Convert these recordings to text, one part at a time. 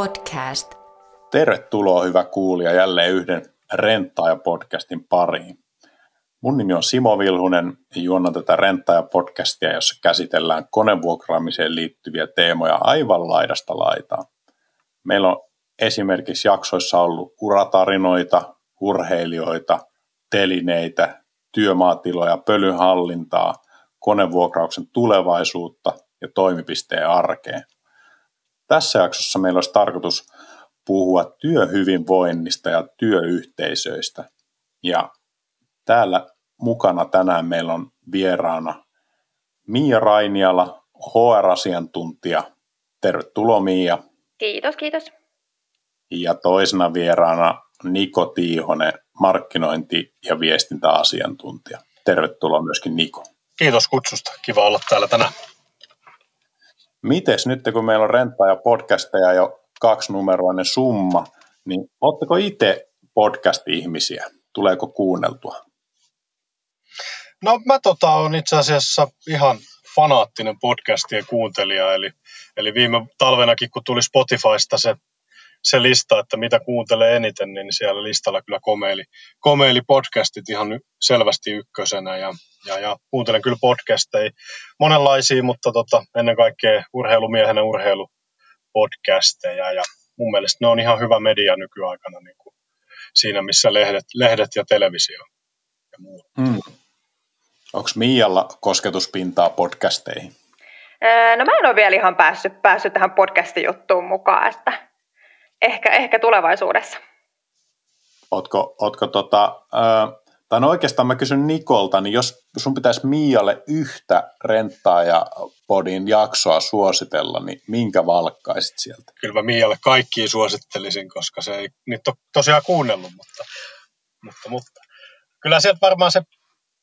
podcast. Tervetuloa hyvä kuulija jälleen yhden Rentaa podcastin pariin. Mun nimi on Simo Vilhunen ja juonnan tätä Rentaa podcastia, jossa käsitellään konevuokraamiseen liittyviä teemoja aivan laidasta laitaan. Meillä on esimerkiksi jaksoissa ollut uratarinoita, urheilijoita, telineitä, työmaatiloja, pölyhallintaa, konevuokrauksen tulevaisuutta ja toimipisteen arkeen. Tässä jaksossa meillä olisi tarkoitus puhua työhyvinvoinnista ja työyhteisöistä. Ja täällä mukana tänään meillä on vieraana Miia Rainiala, HR-asiantuntija. Tervetuloa Miia. Kiitos, kiitos. Ja toisena vieraana Niko Tiihonen, markkinointi- ja viestintäasiantuntija. Tervetuloa myöskin Niko. Kiitos kutsusta. Kiva olla täällä tänään. Mites nyt, kun meillä on renttaa ja podcasteja jo kaksinumeroinen summa, niin oletteko itse podcast-ihmisiä? Tuleeko kuunneltua? No mä tota, on itse asiassa ihan fanaattinen podcastien kuuntelija, eli, eli viime talvenakin kun tuli Spotifysta se se lista, että mitä kuuntelee eniten, niin siellä listalla kyllä komeili, komeili podcastit ihan selvästi ykkösenä ja, ja, ja kuuntelen kyllä podcasteja monenlaisia, mutta tota, ennen kaikkea urheilumiehenä urheilupodcasteja ja mun mielestä ne on ihan hyvä media nykyaikana niin kuin siinä, missä lehdet, lehdet ja televisio ja muu. Hmm. Onko Mialla kosketuspintaa podcasteihin? No mä en ole vielä ihan päässyt, päässyt tähän podcastin juttuun mukaan, että ehkä, ehkä tulevaisuudessa. Ootko, ootko tota, äh, tai no oikeastaan mä kysyn Nikolta, niin jos sun pitäisi Mialle yhtä renttaa ja podin jaksoa suositella, niin minkä valkkaisit sieltä? Kyllä mä Mialle kaikkiin suosittelisin, koska se ei niitä ole tosiaan kuunnellut, mutta, mutta, mutta. kyllä sieltä varmaan se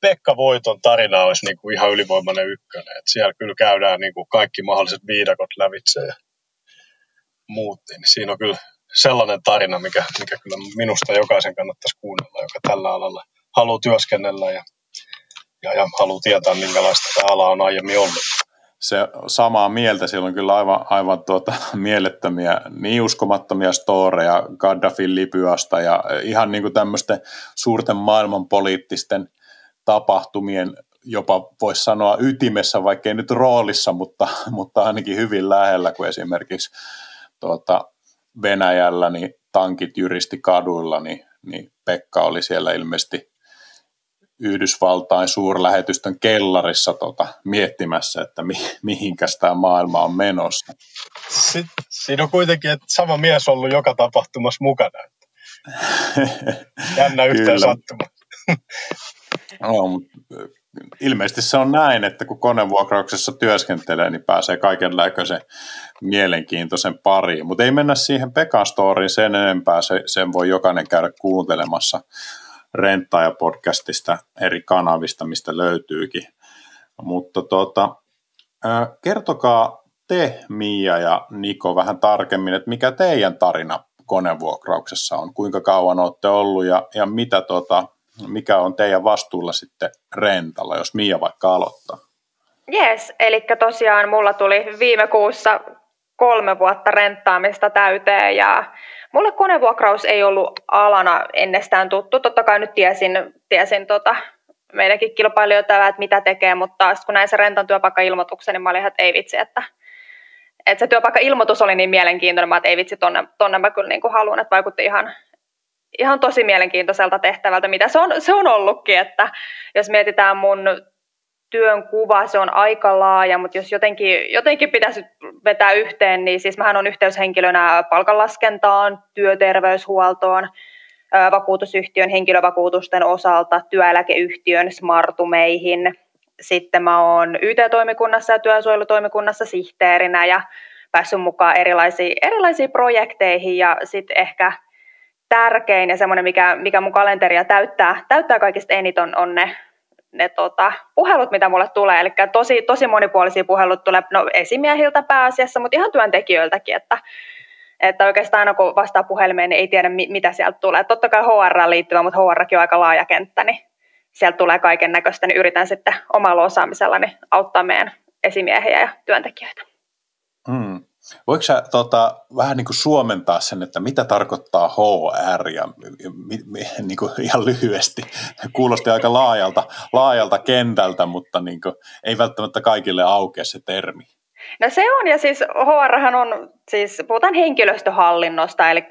Pekka Voiton tarina olisi niin kuin ihan ylivoimainen ykkönen. että siellä kyllä käydään niin kuin kaikki mahdolliset viidakot lävitse ja muutti, niin siinä on kyllä sellainen tarina, mikä, mikä kyllä minusta jokaisen kannattaisi kuunnella, joka tällä alalla haluaa työskennellä ja, ja, ja haluaa tietää, minkälaista tämä ala on aiemmin ollut. Se samaa mieltä, siellä on kyllä aivan, aivan tuota, mielettömiä, niin uskomattomia storeja Gaddafin Libyasta ja ihan niin kuin tämmöisten suurten maailmanpoliittisten tapahtumien jopa voisi sanoa ytimessä, vaikkei nyt roolissa, mutta, mutta ainakin hyvin lähellä, kuin esimerkiksi tuota, Venäjällä niin tankit jyristi kaduilla, niin, niin Pekka oli siellä ilmeisesti Yhdysvaltain suurlähetystön kellarissa tota, miettimässä, että mi, mihinkäs tämä maailma on menossa. Sitten, siinä on kuitenkin että sama mies ollut joka tapahtumassa mukana. Jännä yhteen sattuma. no, mutta ilmeisesti se on näin, että kun konevuokrauksessa työskentelee, niin pääsee kaikenlaisen mielenkiintoisen pariin. Mutta ei mennä siihen Pekan storyin sen enempää, se, sen voi jokainen käydä kuuntelemassa ja podcastista eri kanavista, mistä löytyykin. Mutta tuota, kertokaa te, Mia ja Niko, vähän tarkemmin, että mikä teidän tarina konevuokrauksessa on, kuinka kauan olette ollut ja, ja mitä tuota, mikä on teidän vastuulla sitten rentalla, jos Mia vaikka aloittaa? Yes, eli tosiaan mulla tuli viime kuussa kolme vuotta renttaamista täyteen ja mulle konevuokraus ei ollut alana ennestään tuttu. Totta kai nyt tiesin, tiesin tota, meidänkin kilpailijoita, että mitä tekee, mutta kun näin se rentan työpaikka-ilmoituksen, niin mä olin ihan, että ei vitsi, että, että se työpaikka-ilmoitus oli niin mielenkiintoinen, että ei vitsi, tonne, tonne mä kyllä niin kuin haluan, että vaikutti ihan, ihan tosi mielenkiintoiselta tehtävältä, mitä se on, se on ollutkin, että jos mietitään mun työn kuva, se on aika laaja, mutta jos jotenkin, jotenkin pitäisi vetää yhteen, niin siis mähän on yhteyshenkilönä palkanlaskentaan, työterveyshuoltoon, vakuutusyhtiön henkilövakuutusten osalta, työeläkeyhtiön smartumeihin. Sitten mä oon YT-toimikunnassa ja työsuojelutoimikunnassa sihteerinä ja päässyt mukaan erilaisiin, erilaisiin projekteihin ja sitten ehkä tärkein ja semmoinen, mikä, mikä mun kalenteria täyttää, täyttää kaikista eniten on, on ne, ne tota, puhelut, mitä mulle tulee. Eli tosi, tosi monipuolisia puhelut tulee no, esimiehiltä pääasiassa, mutta ihan työntekijöiltäkin, että, että oikeastaan aina kun vastaa puhelimeen, niin ei tiedä, mitä sieltä tulee. Totta kai HR liittyvä, mutta HRkin on aika laaja kenttä, niin sieltä tulee kaiken näköistä, niin yritän sitten omalla osaamisellani auttaa meidän esimiehiä ja työntekijöitä. Voiko sä tota, vähän niin kuin suomentaa sen, että mitä tarkoittaa HR ja mi, mi, niin kuin ihan lyhyesti? Kuulosti aika laajalta, laajalta kentältä, mutta niin kuin, ei välttämättä kaikille aukea se termi. No se on, ja siis HR on, siis puhutaan henkilöstöhallinnosta, eli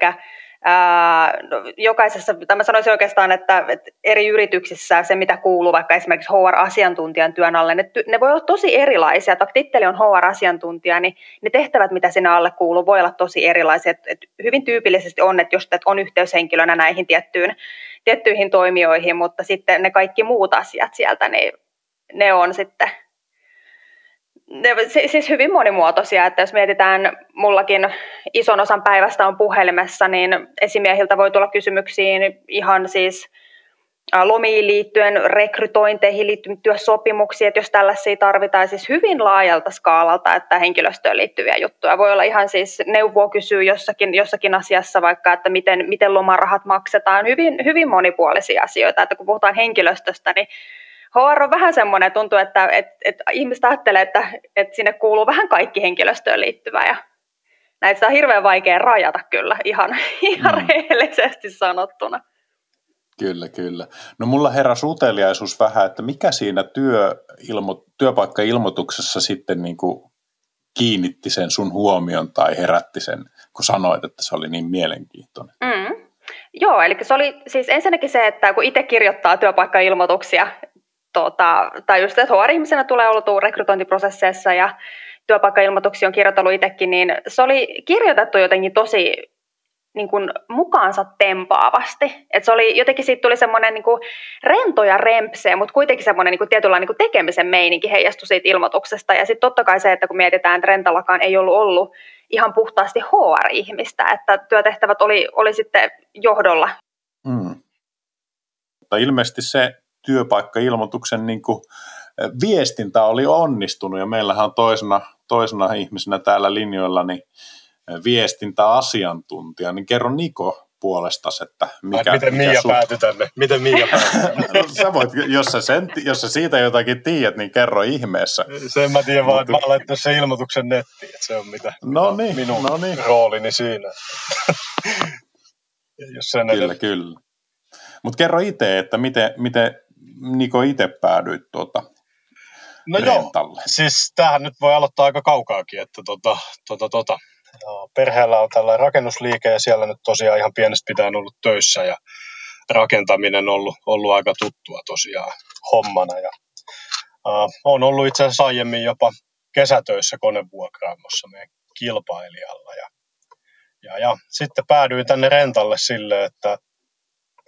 no, jokaisessa, tai mä sanoisin oikeastaan, että, että eri yrityksissä se, mitä kuuluu vaikka esimerkiksi HR-asiantuntijan työn alle, ne, ne voi olla tosi erilaisia. Että titteli on HR-asiantuntija, niin ne tehtävät, mitä sinne alle kuuluu, voi olla tosi erilaisia. Et, et hyvin tyypillisesti on, että jos on yhteyshenkilönä näihin tiettyyn, tiettyihin toimijoihin, mutta sitten ne kaikki muut asiat sieltä, niin ne on sitten ne, siis hyvin monimuotoisia, että jos mietitään, mullakin ison osan päivästä on puhelimessa, niin esimiehiltä voi tulla kysymyksiin ihan siis lomiin liittyen, rekrytointeihin liittyen työsopimuksia, että jos tällaisia tarvitaan siis hyvin laajalta skaalalta, että henkilöstöön liittyviä juttuja. Voi olla ihan siis neuvoa kysyä jossakin, jossakin asiassa vaikka, että miten, miten lomarahat maksetaan. Hyvin, hyvin monipuolisia asioita, että kun puhutaan henkilöstöstä, niin HR on vähän semmoinen, tuntuu, että, että, että ihmiset ajattelee, että, että sinne kuuluu vähän kaikki henkilöstöön liittyvää ja näitä on hirveän vaikea rajata kyllä ihan, ihan mm. rehellisesti sanottuna. Kyllä, kyllä. No mulla heräsi uteliaisuus vähän, että mikä siinä työilmo, työpaikka-ilmoituksessa sitten niin kuin kiinnitti sen sun huomion tai herätti sen, kun sanoit, että se oli niin mielenkiintoinen? Mm. Joo, eli se oli siis ensinnäkin se, että kun itse kirjoittaa työpaikka-ilmoituksia, tota, tai just, että HR-ihmisenä tulee oltua rekrytointiprosesseissa ja työpaikkailmoituksia on kirjoitellut itsekin, niin se oli kirjoitettu jotenkin tosi niin kuin mukaansa tempaavasti. Et se oli, jotenkin siitä tuli semmoinen niin rento ja rempse, mutta kuitenkin semmoinen niin tietynlainen niin tekemisen meininki heijastui siitä ilmoituksesta. Ja sitten totta kai se, että kun mietitään, että Rentallakaan ei ollut ollut ihan puhtaasti HR-ihmistä, että työtehtävät oli, oli sitten johdolla. Mm. Mutta ilmeisesti se työpaikkailmoituksen niin kuin viestintä oli onnistunut ja meillähän on toisena, toisena ihmisenä täällä linjoilla niin viestintäasiantuntija, niin kerro Niko puolesta, että mikä, miten mikä Mia sun... päätyi tänne? Miten Mia päätyi no, sä voit, jos, sä sen, jos sä siitä jotakin tiedät, niin kerro ihmeessä. Sen mä tiedän vaan, että mä laittanut sen ilmoituksen nettiin, että se on mitä, no niin, minun no niin. roolini siinä. jos sen kyllä, edes... kyllä. Mutta kerro itse, että miten, miten Niko itse päädyit tuota No rentalle? joo, siis tämähän nyt voi aloittaa aika kaukaakin, että tota, tota, tota, perheellä on tällainen rakennusliike ja siellä nyt tosiaan ihan pienestä pitäen ollut töissä ja rakentaminen on ollut, ollut aika tuttua tosiaan hommana ja uh, on ollut itse asiassa aiemmin jopa kesätöissä konevuokraamossa meidän kilpailijalla ja, ja, ja sitten päädyin tänne rentalle sille, että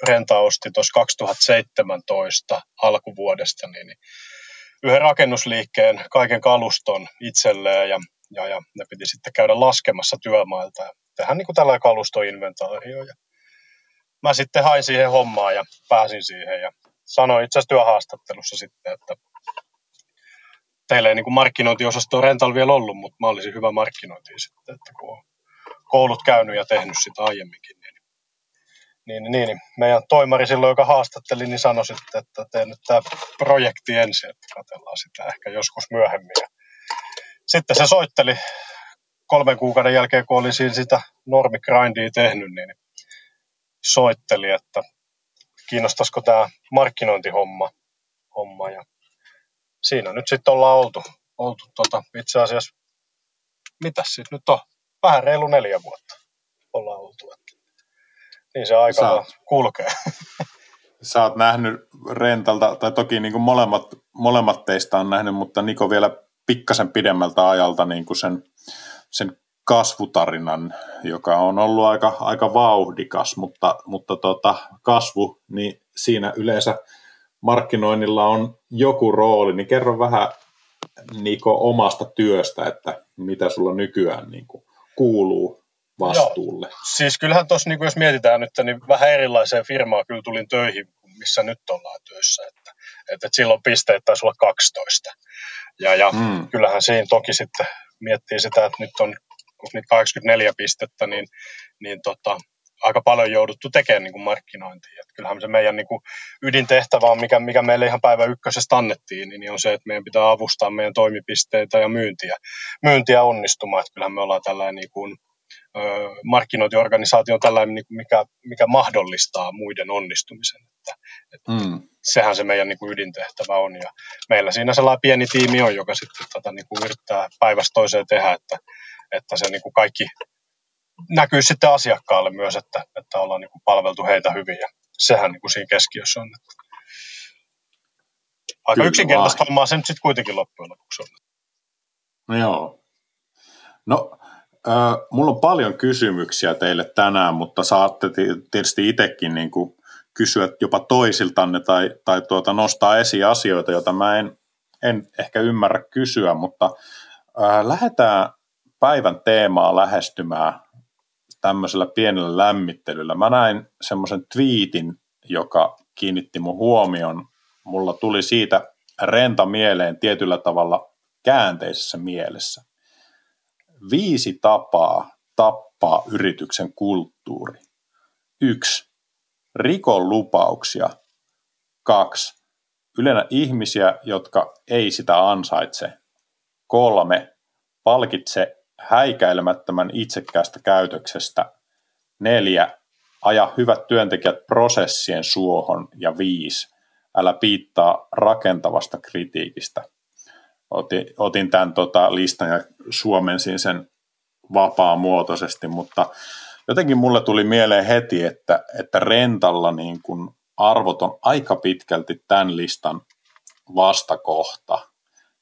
Renta osti tuossa 2017 alkuvuodesta niin, niin yhden rakennusliikkeen kaiken kaluston itselleen ja, ja, ja ne piti sitten käydä laskemassa työmailta ja tehdä niin kuin tällainen kalustoinventaario. Ja mä sitten hain siihen hommaan ja pääsin siihen ja sanoin itse asiassa työhaastattelussa sitten, että teillä ei niin kuin markkinointiosasto Rental vielä ollut, mutta mä olisin hyvä markkinointi sitten, että kun koulut käynyt ja tehnyt sitä aiemminkin, niin niin, niin, meidän toimari silloin, joka haastatteli, niin sanoi sitten, että tee nyt tämä projekti ensin, että katsellaan sitä ehkä joskus myöhemmin. Sitten se soitteli kolmen kuukauden jälkeen, kun oli siinä sitä normigrindia tehnyt, niin soitteli, että kiinnostaisiko tämä markkinointihomma. Homma. Ja siinä nyt sitten ollaan oltu, oltu tota, itse asiassa, mitä siis nyt on, vähän reilu neljä vuotta ollaan oltu. Niin se aika sä, kulkee. Sä oot nähnyt rentalta, tai toki niin kuin molemmat, molemmat teistä on nähnyt, mutta Niko vielä pikkasen pidemmältä ajalta niin kuin sen, sen kasvutarinan, joka on ollut aika, aika vauhdikas, mutta, mutta tota, kasvu, niin siinä yleensä markkinoinnilla on joku rooli, niin kerro vähän Niko omasta työstä, että mitä sulla nykyään niin kuin kuuluu vastuulle. Joo. Siis kyllähän tuossa, niin jos mietitään nyt, niin vähän erilaiseen firmaan kyllä tulin töihin, missä nyt ollaan töissä. Että, että silloin pisteet taisi olla 12. Ja, ja mm. kyllähän siinä toki sitten miettii sitä, että nyt on, kun nyt 84 pistettä, niin, niin tota, aika paljon jouduttu tekemään niin kuin markkinointia. Et kyllähän se meidän niin kuin ydintehtävä on, mikä, mikä meille ihan päivä ykkösestä annettiin, niin on se, että meidän pitää avustaa meidän toimipisteitä ja myyntiä, myyntiä onnistumaan. Et kyllähän me ollaan tällainen niin kuin, markkinointiorganisaatio on tällainen, niin kuin mikä, mikä mahdollistaa muiden onnistumisen. Että, että mm. Sehän se meidän niin kuin ydintehtävä on. Ja meillä siinä sellainen pieni tiimi on, joka sitten tätä niin kuin yrittää päivästä toiseen tehdä, että, että se niin kuin kaikki näkyy sitten asiakkaalle myös, että, että ollaan niin kuin palveltu heitä hyvin. Ja sehän niin kuin siinä keskiössä on. Että aika Kyllä yksinkertaista hommaa se nyt sitten kuitenkin loppujen lopuksi on. No joo. No Mulla on paljon kysymyksiä teille tänään, mutta saatte tietysti itsekin niin kuin kysyä jopa toisiltanne tai, tai tuota nostaa esiin asioita, joita mä en, en ehkä ymmärrä kysyä, mutta äh, lähdetään päivän teemaa lähestymään tämmöisellä pienellä lämmittelyllä. Mä näin semmoisen twiitin, joka kiinnitti mun huomion. Mulla tuli siitä renta mieleen tietyllä tavalla käänteisessä mielessä viisi tapaa tappaa yrityksen kulttuuri. Yksi. Rikon lupauksia. Kaksi. Ylennä ihmisiä, jotka ei sitä ansaitse. Kolme. Palkitse häikäilemättömän itsekkäästä käytöksestä. Neljä. Aja hyvät työntekijät prosessien suohon. Ja viisi. Älä piittaa rakentavasta kritiikistä otin, otin tämän tota, listan ja suomensin sen vapaamuotoisesti, mutta jotenkin mulle tuli mieleen heti, että, että rentalla niin kun arvot on aika pitkälti tämän listan vastakohta,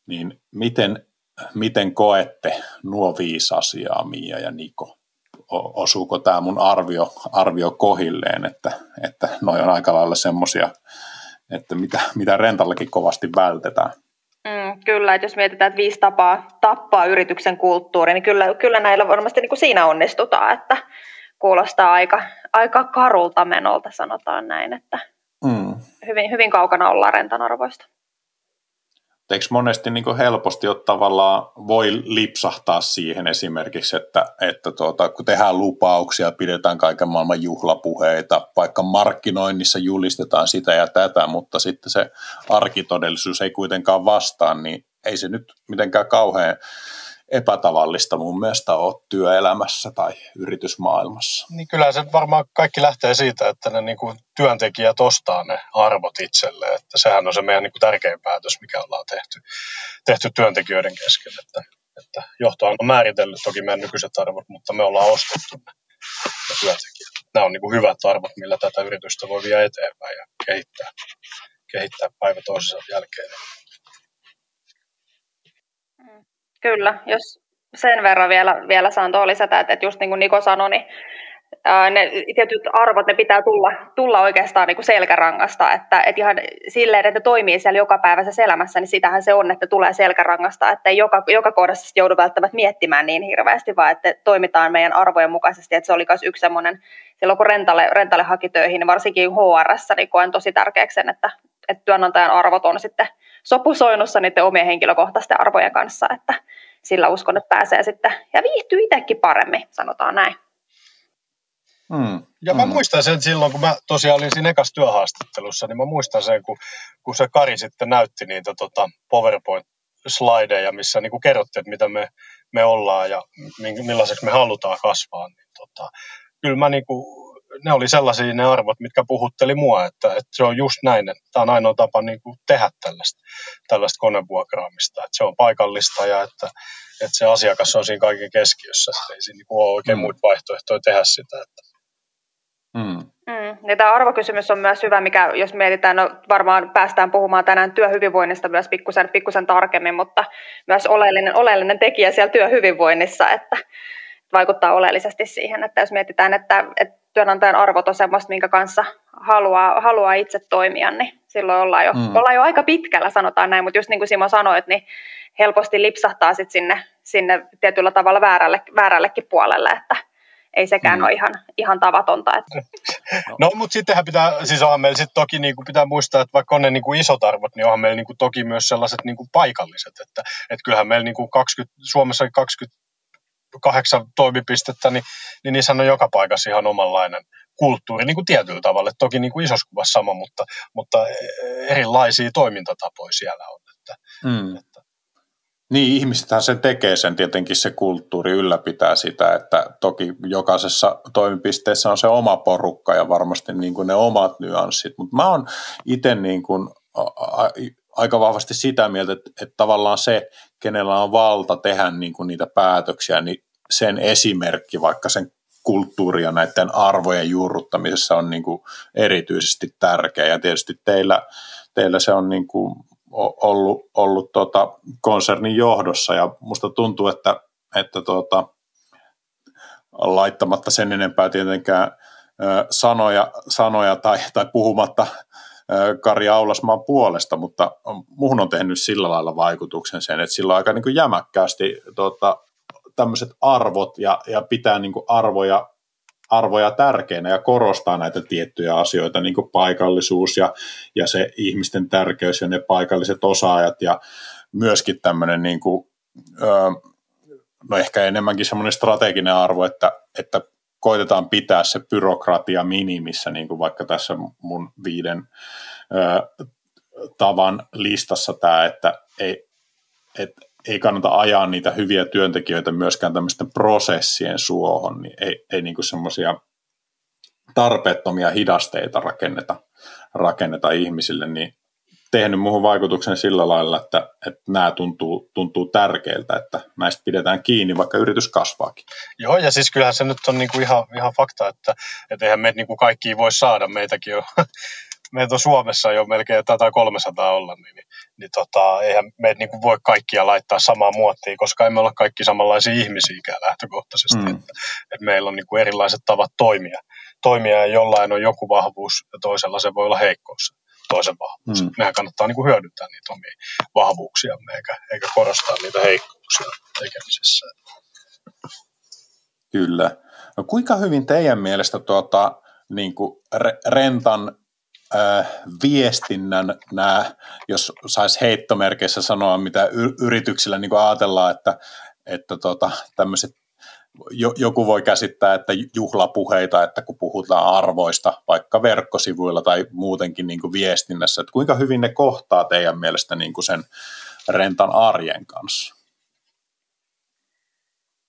niin miten, miten koette nuo viisi asiaa, Mia ja Niko? Osuuko tämä mun arvio, arvio kohilleen, että, että noi on aika lailla semmoisia, että mitä, mitä rentallakin kovasti vältetään? Mm, kyllä, että jos mietitään, että viisi tapaa tappaa yrityksen kulttuuri, niin kyllä, kyllä näillä varmasti niin kuin siinä onnistutaan, että kuulostaa aika, aika karulta menolta, sanotaan näin, että mm. hyvin, hyvin kaukana ollaan rentan arvoista eikö monesti niin helposti ole tavallaan, voi lipsahtaa siihen esimerkiksi, että, että tuota, kun tehdään lupauksia, pidetään kaiken maailman juhlapuheita, vaikka markkinoinnissa julistetaan sitä ja tätä, mutta sitten se arkitodellisuus ei kuitenkaan vastaa, niin ei se nyt mitenkään kauhean epätavallista mun mielestä ole työelämässä tai yritysmaailmassa. Niin kyllä se varmaan kaikki lähtee siitä, että ne niin kuin työntekijät ostaa ne arvot itselleen. Että sehän on se meidän niin kuin tärkein päätös, mikä ollaan tehty, tehty työntekijöiden kesken. Että, että johto on määritellyt toki meidän nykyiset arvot, mutta me ollaan ostettu ne, ne työntekijät. Nämä on niin kuin hyvät arvot, millä tätä yritystä voi viedä eteenpäin ja kehittää, kehittää päivä toisensa jälkeen. Kyllä, jos sen verran vielä, vielä saan tuohon lisätä, että just niin kuin Niko sanoi, niin ne tietyt arvot, ne pitää tulla, tulla oikeastaan niin kuin selkärangasta, että, että ihan silleen, että toimii siellä jokapäiväisessä elämässä, niin sitähän se on, että tulee selkärangasta, että ei joka, joka kohdassa joudu välttämättä miettimään niin hirveästi, vaan että toimitaan meidän arvojen mukaisesti, että se oli myös yksi semmoinen, silloin kun rentalle, rentalle haki töihin, niin varsinkin HRS, niin koen tosi tärkeäksi sen, että, että työnantajan arvot on sitten sopusoinnussa niiden omien henkilökohtaisten arvojen kanssa, että sillä uskon, että pääsee sitten ja viihtyy itsekin paremmin, sanotaan näin. Hmm. Ja mä hmm. muistan sen silloin, kun mä tosiaan olin siinä ekassa työhaastattelussa, niin mä muistan sen, kun, kun se Kari sitten näytti niitä tota, PowerPoint-slideja, missä niin kerrottiin, että mitä me, me ollaan ja millaiseksi me halutaan kasvaa. Niin, tota, kyllä mä niin kuin, ne oli sellaisia ne arvot, mitkä puhutteli mua, että, että se on just näin, että tämä on ainoa tapa niin kuin tehdä tällaista, tällaista konevuokraamista, että se on paikallista ja että, että se asiakas on siinä kaiken keskiössä, että ei siinä niin kuin ole oikein mm. muita vaihtoehtoja tehdä sitä. Että. Mm. Mm. Ja tämä arvokysymys on myös hyvä, mikä jos mietitään, no varmaan päästään puhumaan tänään työhyvinvoinnista myös pikkusen, pikkusen tarkemmin, mutta myös oleellinen, oleellinen tekijä siellä työhyvinvoinnissa, että vaikuttaa oleellisesti siihen, että jos mietitään, että, että työnantajan arvot on semmoista, minkä kanssa haluaa, haluaa itse toimia, niin silloin ollaan jo, mm. ollaan jo aika pitkällä, sanotaan näin, mutta just niin kuin Simo sanoi, niin helposti lipsahtaa sit sinne, sinne tietyllä tavalla väärälle, väärällekin puolelle, että ei sekään mm. ole ihan, ihan tavatonta. Että. No, mutta sittenhän pitää, siis onhan meillä sit toki niin kuin pitää muistaa, että vaikka on ne niin kuin isot arvot, niin onhan meillä niin kuin toki myös sellaiset niin kuin paikalliset, että, että kyllähän meillä niin kuin 20, Suomessa 20 kahdeksan toimipistettä, niin, niin niissä on joka paikassa ihan omanlainen kulttuuri niin kuin tietyllä tavalla. Toki niin kuin isossa kuvassa sama, mutta, mutta erilaisia toimintatapoja siellä on. Että, mm. että. Niin, ihmisethän sen tekee sen tietenkin se kulttuuri ylläpitää sitä, että toki jokaisessa toimipisteessä on se oma porukka ja varmasti niin kuin ne omat nyanssit, mutta mä oon itse niin kuin aika vahvasti sitä mieltä, että, että tavallaan se, kenellä on valta tehdä niin kuin niitä päätöksiä, niin sen esimerkki vaikka sen kulttuuri ja näiden arvojen juurruttamisessa on niin kuin erityisesti tärkeä. Ja tietysti teillä, teillä se on niin kuin ollut, ollut tota konsernin johdossa ja musta tuntuu, että, että tota, laittamatta sen enempää tietenkään sanoja, sanoja tai, tai puhumatta Kari Aulasmaan puolesta, mutta muhun on tehnyt sillä lailla vaikutuksen sen, että sillä on aika niin kuin jämäkkäästi tota, tämmöiset arvot ja, ja pitää niin kuin arvoja, arvoja tärkeinä ja korostaa näitä tiettyjä asioita, niin kuin paikallisuus ja, ja se ihmisten tärkeys ja ne paikalliset osaajat ja myöskin tämmöinen niin kuin, no ehkä enemmänkin semmoinen strateginen arvo, että, että koitetaan pitää se byrokratia minimissä, niin kuin vaikka tässä mun viiden ö, tavan listassa tämä, että ei, et, ei kannata ajaa niitä hyviä työntekijöitä myöskään tämmöisten prosessien suohon, niin ei, ei niin semmoisia tarpeettomia hidasteita rakenneta, rakenneta ihmisille, niin tehnyt muuhun vaikutuksen sillä lailla, että, että nämä tuntuu, tuntuu tärkeiltä, että näistä pidetään kiinni, vaikka yritys kasvaakin. Joo, ja siis kyllähän se nyt on niinku ihan, ihan fakta, että, että eihän meitä niinku kaikki voi saada, meitäkin on, meitä on Suomessa jo melkein tätä 300 olla, niin, niin, niin tota, eihän meitä niinku voi kaikkia laittaa samaan muottiin, koska emme ole kaikki samanlaisia ihmisiä lähtökohtaisesti, mm. että, että meillä on niinku erilaiset tavat toimia. Toimia ja jollain on joku vahvuus ja toisella se voi olla heikkous toisen vahvuus. Mm. Meidän kannattaa niin kuin hyödyntää niitä omia vahvuuksia eikä, eikä korostaa niitä heikkouksia tekemisessä. Kyllä. No kuinka hyvin teidän mielestä tuota, niin kuin rentan äh, viestinnän nämä, jos saisi heittomerkeissä sanoa, mitä yrityksillä niin kuin ajatellaan, että, että tota, tämmöiset joku voi käsittää, että juhlapuheita, että kun puhutaan arvoista vaikka verkkosivuilla tai muutenkin niin kuin viestinnässä, että kuinka hyvin ne kohtaa teidän mielestä niin kuin sen rentan arjen kanssa?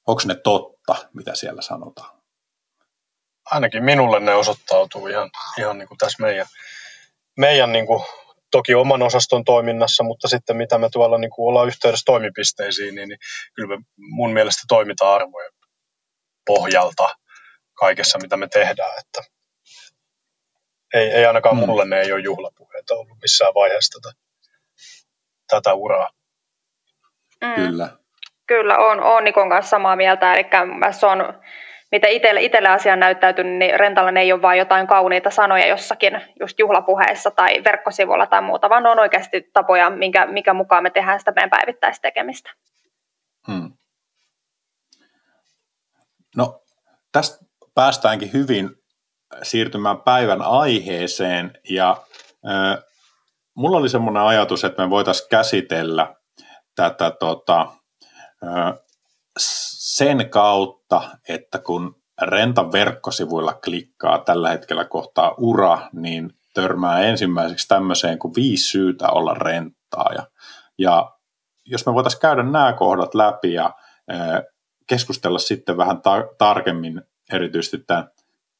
Onko ne totta, mitä siellä sanotaan? Ainakin minulle ne osoittautuu ihan, ihan niin kuin tässä meidän, meidän niin kuin, toki oman osaston toiminnassa, mutta sitten mitä me tuolla niin kuin ollaan yhteydessä toimipisteisiin, niin, niin kyllä me mun mielestä toimitaan arvojen pohjalta kaikessa, mitä me tehdään. Että ei, ei ainakaan mm. mulle ne ei ole juhlapuheita ollut missään vaiheessa tätä, tätä uraa. Mm. Kyllä. Kyllä, on, on Nikon kanssa samaa mieltä. Eli se on, mitä itselle, itselle asia on näyttäytynyt, niin rentalla ne ei ole vain jotain kauniita sanoja jossakin just juhlapuheessa tai verkkosivuilla tai muuta, vaan ne on oikeasti tapoja, minkä, mikä mukaan me tehdään sitä meidän päivittäistekemistä. No tästä päästäänkin hyvin siirtymään päivän aiheeseen ja äh, mulla oli semmoinen ajatus, että me voitaisiin käsitellä tätä tota, äh, sen kautta, että kun Rentan verkkosivuilla klikkaa tällä hetkellä kohtaa ura, niin törmää ensimmäiseksi tämmöiseen kuin viisi syytä olla renttaa. Ja, ja jos me voitaisiin käydä nämä kohdat läpi ja äh, keskustella sitten vähän tar- tarkemmin erityisesti tämän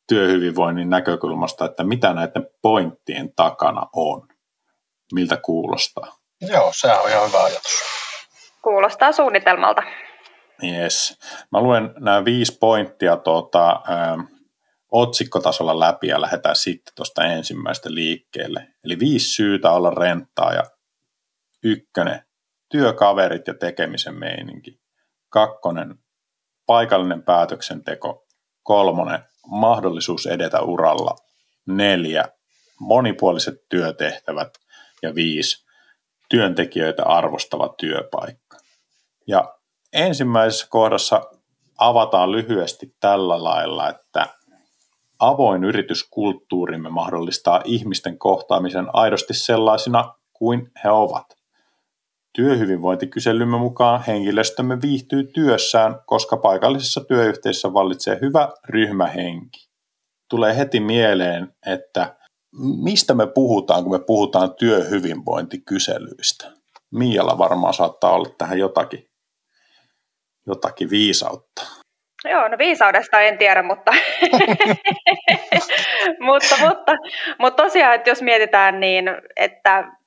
työhyvinvoinnin näkökulmasta, että mitä näiden pointtien takana on, miltä kuulostaa. Joo, se on ihan hyvä ajatus. Kuulostaa suunnitelmalta. Yes. Mä luen nämä viisi pointtia tuota, ä, otsikkotasolla läpi ja lähdetään sitten tuosta ensimmäistä liikkeelle. Eli viisi syytä olla renttaa ja ykkönen, työkaverit ja tekemisen meininki. Kakkonen, paikallinen päätöksenteko, kolmonen, mahdollisuus edetä uralla, neljä, monipuoliset työtehtävät ja viisi, työntekijöitä arvostava työpaikka. Ja ensimmäisessä kohdassa avataan lyhyesti tällä lailla, että avoin yrityskulttuurimme mahdollistaa ihmisten kohtaamisen aidosti sellaisina kuin he ovat. Työhyvinvointikyselymme mukaan henkilöstömme viihtyy työssään, koska paikallisessa työyhteisössä vallitsee hyvä ryhmähenki. Tulee heti mieleen, että mistä me puhutaan, kun me puhutaan työhyvinvointikyselyistä? Miialla varmaan saattaa olla tähän jotakin, jotakin viisautta. Joo, no viisaudesta en tiedä, mutta, mutta, mutta, mutta tosiaan, että jos mietitään niin, että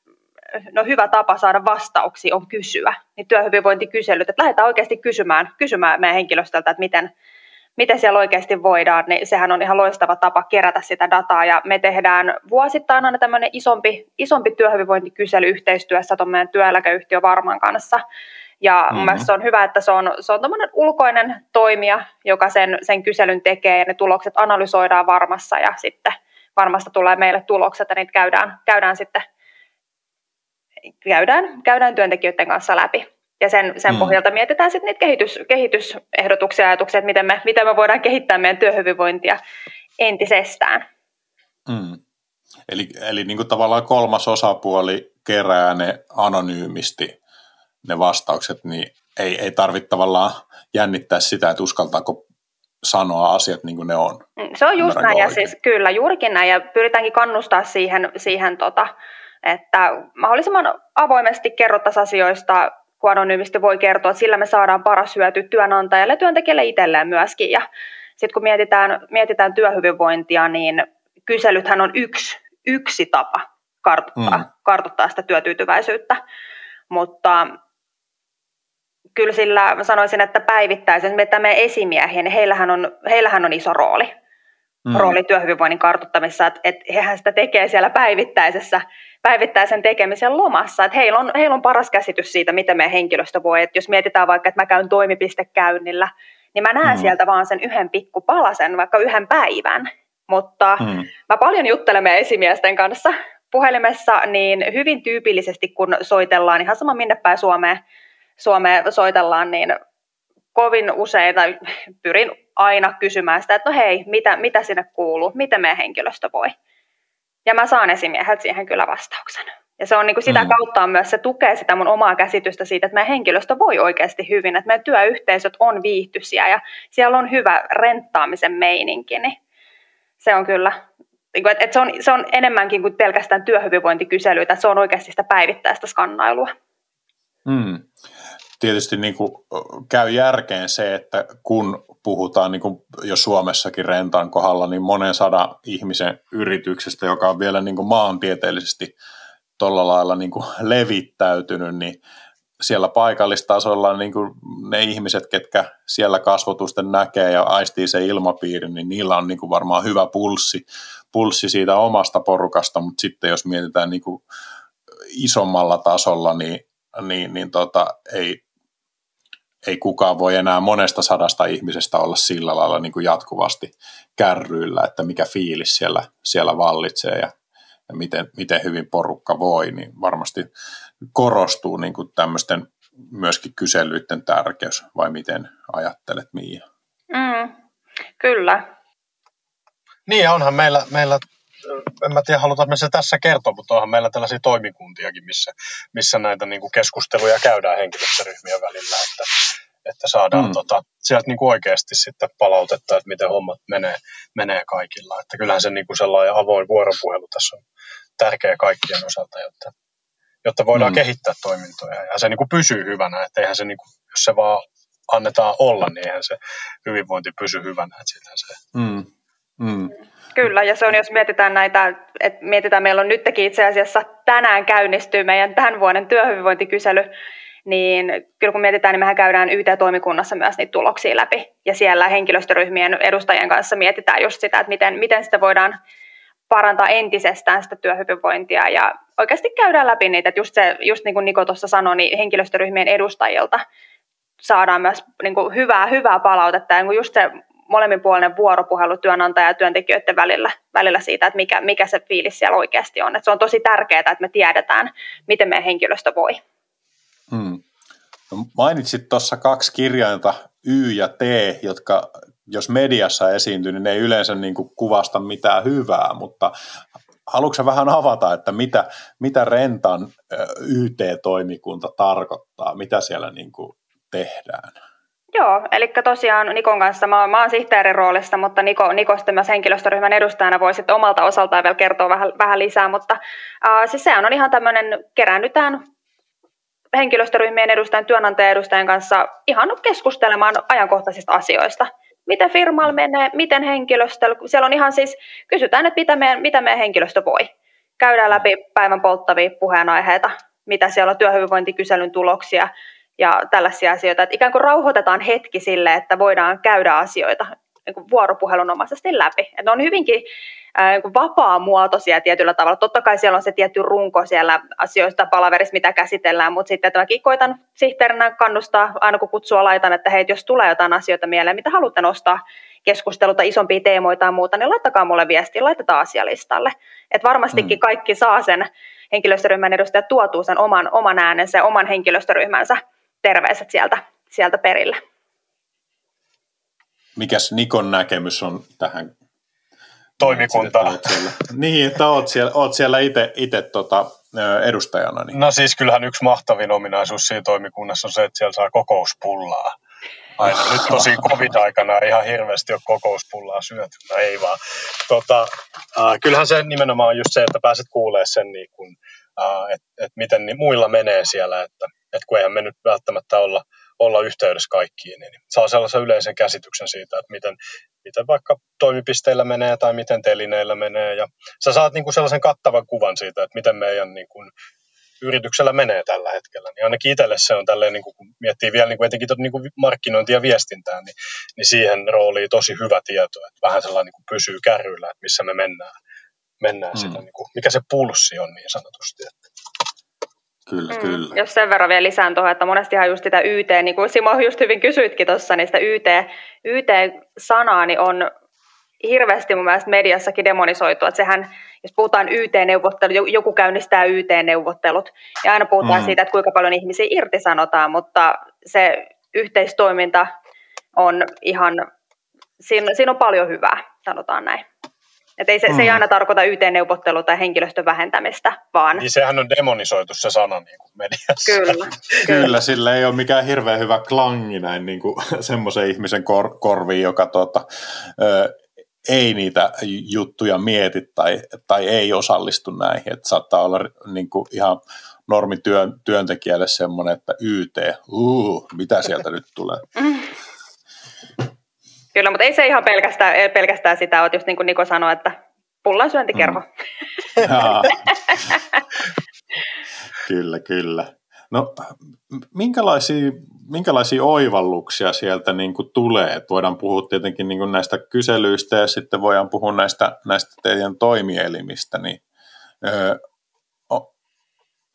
no hyvä tapa saada vastauksia on kysyä, niin työhyvinvointikyselyt, että lähdetään oikeasti kysymään, kysymään meidän henkilöstöltä, että miten, miten siellä oikeasti voidaan, niin sehän on ihan loistava tapa kerätä sitä dataa. Ja me tehdään vuosittain aina tämmöinen isompi, isompi työhyvinvointikysely yhteistyössä tuon meidän työeläkeyhtiö Varman kanssa. Ja mm-hmm. mielestäni se on hyvä, että se on, se on ulkoinen toimija, joka sen, sen kyselyn tekee ja ne tulokset analysoidaan varmassa ja sitten varmasta tulee meille tulokset ja niitä käydään, käydään sitten käydään, käydään työntekijöiden kanssa läpi. Ja sen, sen mm. pohjalta mietitään sitten niitä kehitys, kehitysehdotuksia ja ajatuksia, että miten me, miten me voidaan kehittää meidän työhyvinvointia entisestään. Mm. Eli, eli niin kuin tavallaan kolmas osapuoli kerää ne anonyymisti ne vastaukset, niin ei, ei tarvitse tavallaan jännittää sitä, että uskaltaako sanoa asiat niin kuin ne on. Mm, se on just näin, ja siis kyllä juurikin näin, ja pyritäänkin kannustaa siihen, siihen tota, että mahdollisimman avoimesti kerrottaisiin asioista, kun anonyymisti voi kertoa, että sillä me saadaan paras hyöty työnantajalle ja työntekijälle itselleen myöskin. Ja sitten kun mietitään, mietitään työhyvinvointia, niin kyselythän on yksi, yksi tapa kartoittaa, mm. kartoittaa sitä työtyytyväisyyttä, mutta kyllä sillä mä sanoisin, että päivittäisen, että meidän esimiehiä, niin heillähän on, heillähän on iso rooli, mm. rooli työhyvinvoinnin kartoittamisessa, että, että hehän sitä tekee siellä päivittäisessä, päivittäisen tekemisen lomassa, että heillä on, heillä on paras käsitys siitä, miten meidän henkilöstö voi, että jos mietitään vaikka, että mä käyn toimipistekäynnillä, niin mä näen mm. sieltä vaan sen yhden pikkupalasen, vaikka yhden päivän, mutta mm. mä paljon juttelen meidän esimiesten kanssa puhelimessa, niin hyvin tyypillisesti kun soitellaan ihan sama minne päin Suomeen, Suomeen soitellaan, niin kovin usein, tai pyrin aina kysymään sitä, että no hei, mitä, mitä sinne kuuluu, miten meidän henkilöstö voi. Ja mä saan esimieheltä siihen kyllä vastauksen. Ja se on niin kuin sitä mm. kautta on myös, se tukee sitä mun omaa käsitystä siitä, että meidän henkilöstö voi oikeasti hyvin, että meidän työyhteisöt on viihtyisiä ja siellä on hyvä renttaamisen meininki, niin se on kyllä, niin että se on, se on enemmänkin kuin pelkästään työhyvinvointikyselyitä, se on oikeasti sitä päivittäistä skannailua. Mm tietysti niin kuin käy järkeen se, että kun puhutaan niin kuin jo Suomessakin rentan kohdalla, niin monen sadan ihmisen yrityksestä, joka on vielä niin kuin maantieteellisesti tuolla lailla niin kuin levittäytynyt, niin siellä paikallistasolla niin kuin ne ihmiset, ketkä siellä kasvotusten näkee ja aistii se ilmapiiri, niin niillä on niin kuin varmaan hyvä pulssi, pulssi siitä omasta porukasta, mutta sitten jos mietitään niin kuin isommalla tasolla, niin, niin, niin tota, ei, ei kukaan voi enää monesta sadasta ihmisestä olla sillä lailla niin kuin jatkuvasti kärryillä, että mikä fiilis siellä, siellä vallitsee ja, ja miten, miten hyvin porukka voi, niin varmasti korostuu niin kuin tämmöisten myöskin kyselyiden tärkeys, vai miten ajattelet Miia? Mm, kyllä. Niin, onhan meillä, meillä en mä tiedä, halutaan me se tässä kertoa, mutta onhan meillä tällaisia toimikuntiakin, missä, missä näitä niin kuin keskusteluja käydään henkilöstöryhmien välillä, että, että saadaan mm. tota, sieltä niin kuin oikeasti sitten palautetta, että miten hommat menee, menee kaikilla. Että kyllähän se niin kuin sellainen avoin vuoropuhelu tässä on tärkeä kaikkien osalta, jotta, jotta voidaan mm. kehittää toimintoja ja se niin kuin pysyy hyvänä, että eihän se, niin kuin, jos se vaan annetaan olla, niin eihän se hyvinvointi pysy hyvänä. Että se, mm. Mm. Kyllä, ja se on, jos mietitään näitä, että mietitään, meillä on nytkin itse asiassa tänään käynnistyy meidän tämän vuoden työhyvinvointikysely, niin kyllä kun mietitään, niin mehän käydään YT-toimikunnassa myös niitä tuloksia läpi, ja siellä henkilöstöryhmien edustajien kanssa mietitään just sitä, että miten, miten sitä voidaan parantaa entisestään sitä työhyvinvointia, ja oikeasti käydään läpi niitä, että just, se, just niin kuin Niko tuossa sanoi, niin henkilöstöryhmien edustajilta saadaan myös niin kuin hyvää, hyvää palautetta, ja just se molemminpuolinen vuoropuhelu työnantaja ja työntekijöiden välillä, välillä siitä, että mikä, mikä se fiilis siellä oikeasti on. Että se on tosi tärkeää, että me tiedetään, miten meidän henkilöstö voi. Hmm. No, mainitsit tuossa kaksi kirjainta, Y ja T, jotka jos mediassa esiintyy, niin ne ei yleensä niin kuin kuvasta mitään hyvää, mutta haluatko vähän avata, että mitä, mitä Rentan YT-toimikunta tarkoittaa, mitä siellä niin kuin tehdään? Joo, eli tosiaan Nikon kanssa, mä, mä oon sihteerin roolissa, mutta Niko, Niko sitten myös henkilöstöryhmän edustajana voi sitten omalta osaltaan vielä kertoa vähän, vähän lisää, mutta äh, siis sehän on ihan tämmöinen, keräännytään henkilöstöryhmien edustajien, työnantajan edustajien kanssa ihan keskustelemaan ajankohtaisista asioista. Miten firmalla menee, miten henkilöstö, siellä on ihan siis, kysytään, että mitä meidän, mitä meidän henkilöstö voi. Käydään läpi päivän polttavia puheenaiheita, mitä siellä on työhyvinvointikyselyn tuloksia, ja tällaisia asioita, että ikään kuin rauhoitetaan hetki sille, että voidaan käydä asioita niin kuin vuoropuhelunomaisesti läpi. Että ne on hyvinkin niin kuin vapaa-muotoisia tietyllä tavalla. Totta kai siellä on se tietty runko siellä asioista palaverissa, mitä käsitellään, mutta sitten mäkin koitan sihteerinä kannustaa, aina kun kutsua laitan, että hei, jos tulee jotain asioita mieleen, mitä haluatte nostaa keskustelua isompia teemoita ja muuta, niin laittakaa mulle viestiä, laitetaan asialistalle. Että varmastikin mm. kaikki saa sen henkilöstöryhmän edustajat tuotuu sen oman, oman äänensä ja oman henkilöstöryhmänsä terveiset sieltä, sieltä perille. Mikäs Nikon näkemys on tähän toimikuntaan? Niin, että oot siellä, oot siellä itse tota, edustajana. Niin. No siis kyllähän yksi mahtavin ominaisuus siinä toimikunnassa on se, että siellä saa kokouspullaa. Aina nyt tosi covid-aikana ihan hirveästi ole kokouspullaa syöty. No ei vaan. Tota, äh, kyllähän se nimenomaan on just se, että pääset kuulemaan sen, niin kun, äh, että et miten niin muilla menee siellä, että että kun eihän me nyt välttämättä olla, olla yhteydessä kaikkiin, niin saa sellaisen yleisen käsityksen siitä, että miten, miten vaikka toimipisteillä menee tai miten telineillä menee. Ja sä saat niin kuin sellaisen kattavan kuvan siitä, että miten meidän niin kuin yrityksellä menee tällä hetkellä. Niin ainakin itselle se on tälleen, niin kuin, kun miettii vielä niin kuin etenkin niin kuin markkinointia ja viestintää, niin, niin siihen rooliin tosi hyvä tieto, että vähän sellainen niin kuin pysyy kärryillä, että missä me mennään, mennään hmm. sillä, niin kuin, mikä se pulssi on niin sanotusti. Että. Kyllä, mm, kyllä. Jos sen verran vielä lisään tuohon, että monestihan just sitä YT, niin kuin Simo just hyvin kysyitkin tuossa, niin sitä YT, YT-sanaa niin on hirveästi mun mielestä mediassakin demonisoitu, että sehän, jos puhutaan YT-neuvottelut, joku käynnistää YT-neuvottelut, ja aina puhutaan mm. siitä, että kuinka paljon ihmisiä irtisanotaan, mutta se yhteistoiminta on ihan, siinä, siinä on paljon hyvää, sanotaan näin. Et ei se, mm. se ei mm. aina tarkoita YT-neuvottelua tai henkilöstön vähentämistä, vaan... Niin sehän on demonisoitu se sana niin kuin mediassa. Kyllä. Kyllä, sillä ei ole mikään hirveän hyvä klangi näin niin kuin semmoisen ihmisen kor- korviin, joka tuota, ö, ei niitä juttuja mieti tai, tai ei osallistu näihin. Että saattaa olla niin kuin ihan normityöntekijälle semmoinen, että YT, uh, mitä sieltä nyt tulee. Kyllä, mutta ei se ihan pelkästään, pelkästään sitä ole, just niin kuin Niko sanoi, että pullan syöntikerho. Mm. kyllä, kyllä. No, minkälaisia, minkälaisia oivalluksia sieltä niin kuin tulee? Voidaan puhua tietenkin niin kuin näistä kyselyistä ja sitten voidaan puhua näistä, näistä teidän toimielimistä. Niin, öö,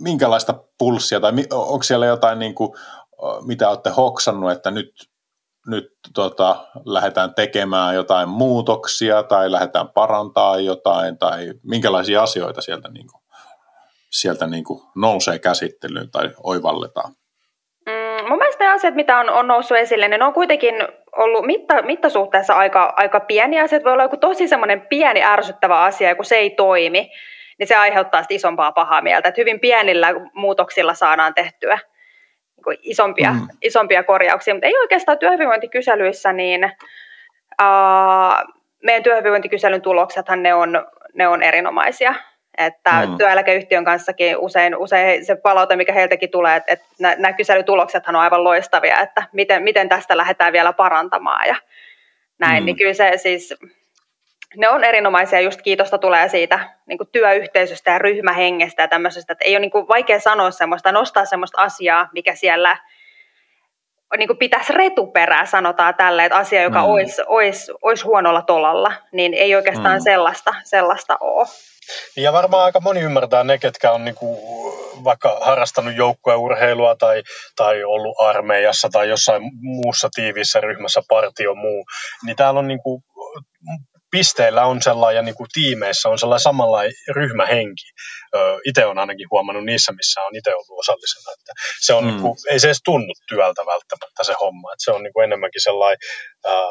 minkälaista pulssia tai onko siellä jotain, niin kuin, mitä olette hoksannut, että nyt nyt tota, lähdetään tekemään jotain muutoksia tai lähdetään parantaa jotain tai minkälaisia asioita sieltä, niin kuin, sieltä niin kuin nousee käsittelyyn tai oivalletaan? Mm, mun mielestä ne asiat, mitä on, on noussut esille, niin ne on kuitenkin ollut mitta, mittasuhteessa aika, aika pieniä asioita. Voi olla joku tosi semmoinen pieni ärsyttävä asia, kun se ei toimi, niin se aiheuttaa isompaa pahaa mieltä. Että hyvin pienillä muutoksilla saadaan tehtyä isompia, mm. isompia korjauksia, mutta ei oikeastaan työhyvinvointikyselyissä, niin uh, meidän työhyvinvointikyselyn tuloksethan ne on, ne on erinomaisia. Että mm. työeläkeyhtiön kanssakin usein, usein se palaute, mikä heiltäkin tulee, että, että nämä kyselytuloksethan on aivan loistavia, että miten, miten tästä lähdetään vielä parantamaan ja näin, mm. niin kyllä se siis ne on erinomaisia, just kiitosta tulee siitä niin kuin työyhteisöstä ja ryhmähengestä ja tämmöisestä, että ei ole niin kuin vaikea sanoa semmoista, nostaa semmoista asiaa, mikä siellä niin kuin pitäisi retuperää, sanotaan tälle, että asia, joka mm. olisi, olisi, olisi huonolla tolalla, niin ei oikeastaan mm. sellaista, sellaista ole. Ja varmaan aika moni ymmärtää ne, ketkä on niinku vaikka harrastanut joukkueurheilua tai, tai ollut armeijassa tai jossain muussa tiiviissä ryhmässä, partio muu, niin täällä on niinku pisteillä on sellainen, ja niin kuin tiimeissä on sellainen samanlainen ryhmähenki. Itse on ainakin huomannut niissä, missä on itse ollut osallisena, että se on mm. niin kuin, ei se edes tunnu työltä välttämättä se homma, että se on niin kuin enemmänkin sellainen ää,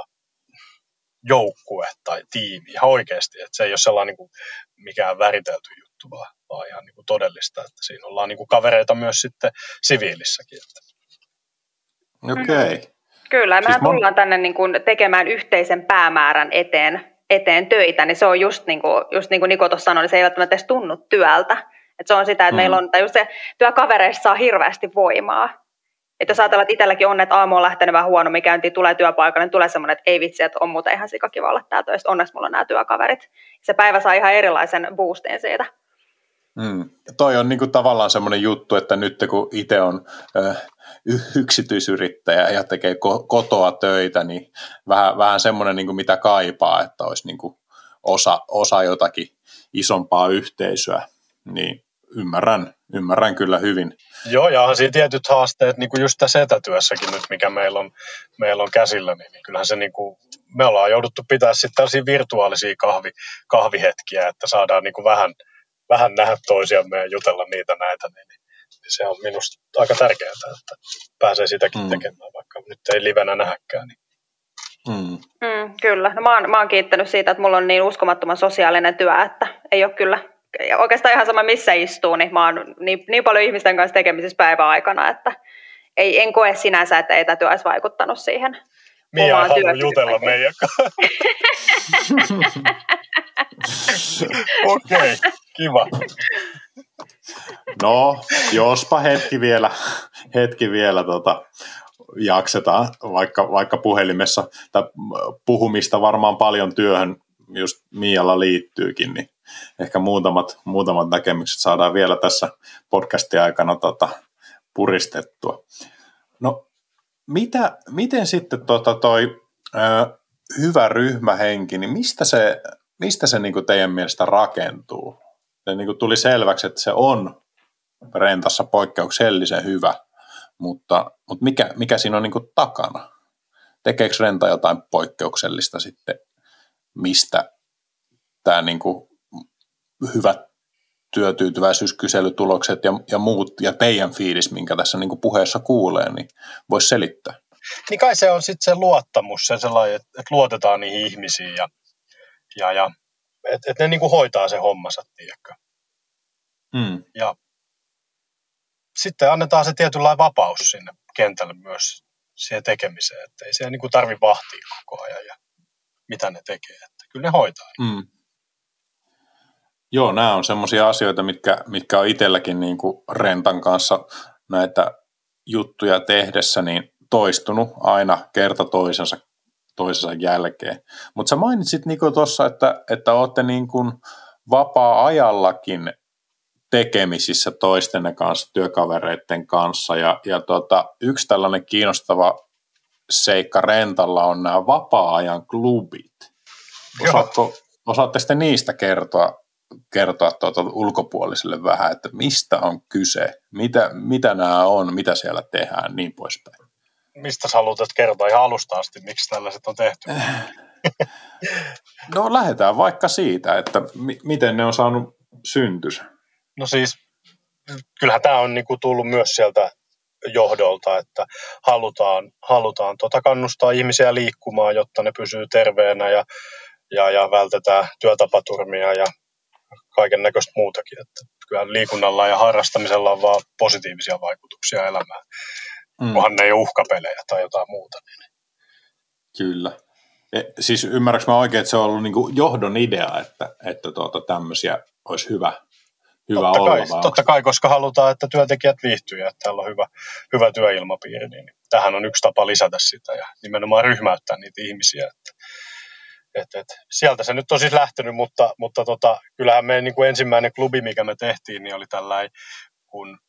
joukkue tai tiimi ihan oikeasti. Että se ei ole sellainen niin kuin mikään väritelty juttu, vaan, vaan ihan niin kuin todellista, että siinä ollaan niin kuin kavereita myös sitten siviilissäkin. Okei. Okay. Kyllä, mehän siis tullaan tänne niin kuin tekemään yhteisen päämäärän eteen, eteen töitä, niin se on just niin kuin, just niin kuin Niko tuossa sanoi, niin se ei välttämättä edes tunnu työltä. Et se on sitä, että mm. meillä on, tai just se työkavereissa saa hirveästi voimaa. Että jos ajatellaan, että itselläkin on, että aamu on lähtenyt vähän huonommin käyntiin, tulee työpaikalle, niin tulee semmoinen, että ei vitsi, että on muuten ihan sikakiva olla täällä töissä, onneksi mulla on nämä työkaverit. Se päivä saa ihan erilaisen boostin siitä. Mm. Toi on niinku tavallaan semmoinen juttu, että nyt kun itse on ö, yksityisyrittäjä ja tekee ko- kotoa töitä, niin vähän, vähän semmoinen, niinku mitä kaipaa, että olisi niinku osa, osa jotakin isompaa yhteisöä. Niin ymmärrän, ymmärrän kyllä hyvin. Joo, ja on siinä tietyt haasteet, niin kuin just tässä etätyössäkin nyt, mikä meillä on, meillä on käsillä, niin, niin kyllähän se niin kuin, me ollaan jouduttu pitää sitten tällaisia virtuaalisia kahvi, kahvihetkiä, että saadaan niin kuin vähän, vähän nähdä toisiamme ja jutella niitä näitä, niin, niin, niin se on minusta aika tärkeää, että pääsee sitäkin mm. tekemään, vaikka nyt ei livenä nähäkään. Niin. Mm. Mm, kyllä. No, mä, oon, mä oon kiittänyt siitä, että mulla on niin uskomattoman sosiaalinen työ, että ei ole kyllä oikeastaan ihan sama missä istuu, niin mä oon niin, niin paljon ihmisten kanssa tekemisissä päivän aikana, että ei, en koe sinänsä, että etätyö olisi vaikuttanut siihen Mia omaan haluaa jutella meidän Okei, okay, kiva. No, jospa hetki vielä, hetki vielä tota, jaksetaan, vaikka, vaikka puhelimessa, tai puhumista varmaan paljon työhön just Mialla liittyykin, niin ehkä muutamat, muutamat näkemykset saadaan vielä tässä podcastin aikana tota, puristettua. No, mitä, miten sitten tota toi ö, hyvä ryhmähenki, niin mistä se, mistä se niinku teidän mielestä rakentuu? Se niinku tuli selväksi, että se on rentassa poikkeuksellisen hyvä, mutta, mutta mikä, mikä siinä on niinku takana? Tekeekö renta jotain poikkeuksellista sitten, mistä tämä niinku hyvät työtyytyväisyyskyselytulokset ja, ja muut, ja teidän fiilis, minkä tässä niin puheessa kuulee, niin voisi selittää. Niin kai se on sitten se luottamus, se sellainen, että, että luotetaan niihin ihmisiin ja, ja, ja että et ne niin kuin hoitaa se hommansa, tiedätkö. Mm. Ja sitten annetaan se tietynlainen vapaus sinne kentälle myös siihen tekemiseen, että ei siellä niin tarvi vahtia koko ajan ja mitä ne tekee, että kyllä ne hoitaa. Mm. Joo, nämä on semmoisia asioita, mitkä, mitkä on itselläkin niin kuin Rentan kanssa näitä juttuja tehdessä niin toistunut aina kerta toisensa, toisensa jälkeen. Mutta sä mainitsit Niko tuossa, että, että olette niin kuin vapaa-ajallakin tekemisissä toistenne kanssa, työkavereiden kanssa. Ja, ja tota, yksi tällainen kiinnostava seikka Rentalla on nämä vapaa-ajan klubit. Osaatko, osaatte sitten niistä kertoa kertoa tuota ulkopuoliselle vähän, että mistä on kyse, mitä, mitä nämä on, mitä siellä tehdään, niin poispäin. Mistä sä haluat kertoa ihan alusta asti, miksi tällaiset on tehty? no lähdetään vaikka siitä, että mi- miten ne on saanut syntys. No siis, kyllähän tämä on niinku tullut myös sieltä johdolta, että halutaan, halutaan tota kannustaa ihmisiä liikkumaan, jotta ne pysyy terveenä ja, ja, ja vältetään työtapaturmia ja kaiken näköistä muutakin. Että kyllä liikunnalla ja harrastamisella on vaan positiivisia vaikutuksia elämään, mm. kunhan ne uhkapelejä tai jotain muuta. Niin. Kyllä. E, siis ymmärrätkö mä oikein, että se on ollut niinku johdon idea, että, että tuota, tämmöisiä olisi hyvä, hyvä totta olla? Kai, totta kai, koska halutaan, että työntekijät viihtyy ja että täällä on hyvä, hyvä työilmapiiri, niin tähän on yksi tapa lisätä sitä ja nimenomaan ryhmäyttää niitä ihmisiä. Että et, et, sieltä se nyt on siis lähtenyt, mutta, mutta tota, kyllähän meidän niin kuin ensimmäinen klubi, mikä me tehtiin, niin oli tällainen, kun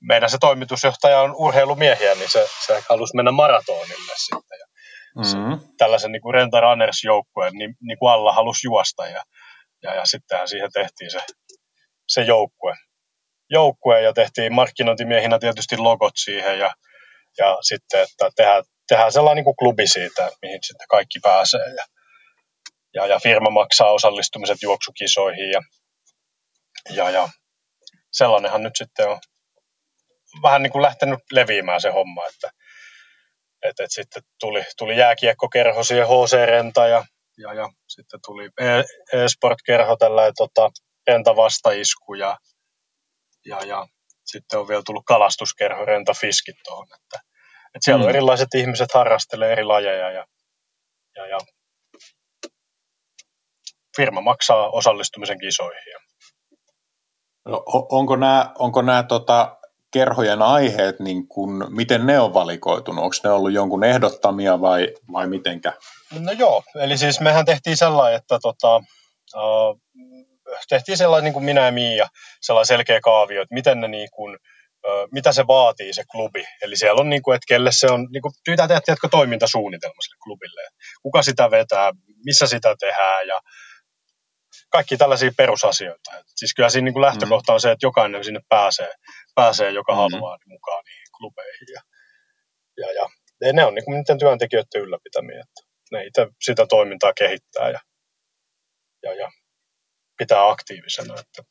meidän se toimitusjohtaja on urheilumiehiä, niin se, se halusi mennä maratonille sitten. Ja mm-hmm. se, tällaisen niin kuin Renta Runners-joukkueen niin, niin kuin alla halusi juosta ja, ja, ja sittenhän siihen tehtiin se, se joukkue. joukkue. ja tehtiin markkinointimiehinä tietysti logot siihen ja, ja sitten, että tehdään, tehdään sellainen niin kuin klubi siitä, mihin sitten kaikki pääsee ja, ja, ja firma maksaa osallistumiset juoksukisoihin ja, ja, ja sellainenhan nyt sitten on vähän niin kuin lähtenyt leviämään se homma, että, Et, et sitten tuli, tuli jääkiekkokerho siihen HC-renta ja, ja, ja sitten tuli e- e-sport-kerho tällä tota, renta vastaisku ja, ja, ja sitten on vielä tullut kalastuskerho renta fiskit tuohon. Että, et siellä mm. on erilaiset ihmiset harrastelee eri lajeja ja, ja, ja firma maksaa osallistumisen kisoihin. No, onko nämä, onko nämä tota, kerhojen aiheet, niin kun, miten ne on valikoitunut? Onko ne ollut jonkun ehdottamia vai, vai mitenkä? No joo, eli siis mehän tehtiin sellainen, että tota, tehtiin sellainen niin kuin minä ja Miia, sellainen selkeä kaavio, että miten ne niin kuin, mitä se vaatii se klubi. Eli siellä on, niin kuin, että kelle se on, niin kuin, pitää tehdä tiedätkö, toimintasuunnitelma sille klubille. Kuka sitä vetää, missä sitä tehdään ja kaikki tällaisia perusasioita. Et siis kyllä siinä niin kuin lähtökohta on se, että jokainen sinne pääsee, pääsee joka mm-hmm. haluaa niin mukaan niihin klubeihin. Ja, ja, ja ne on niin kuin niiden työntekijöiden ylläpitämiä, että ne itse sitä toimintaa kehittää ja, ja, ja pitää aktiivisena. Että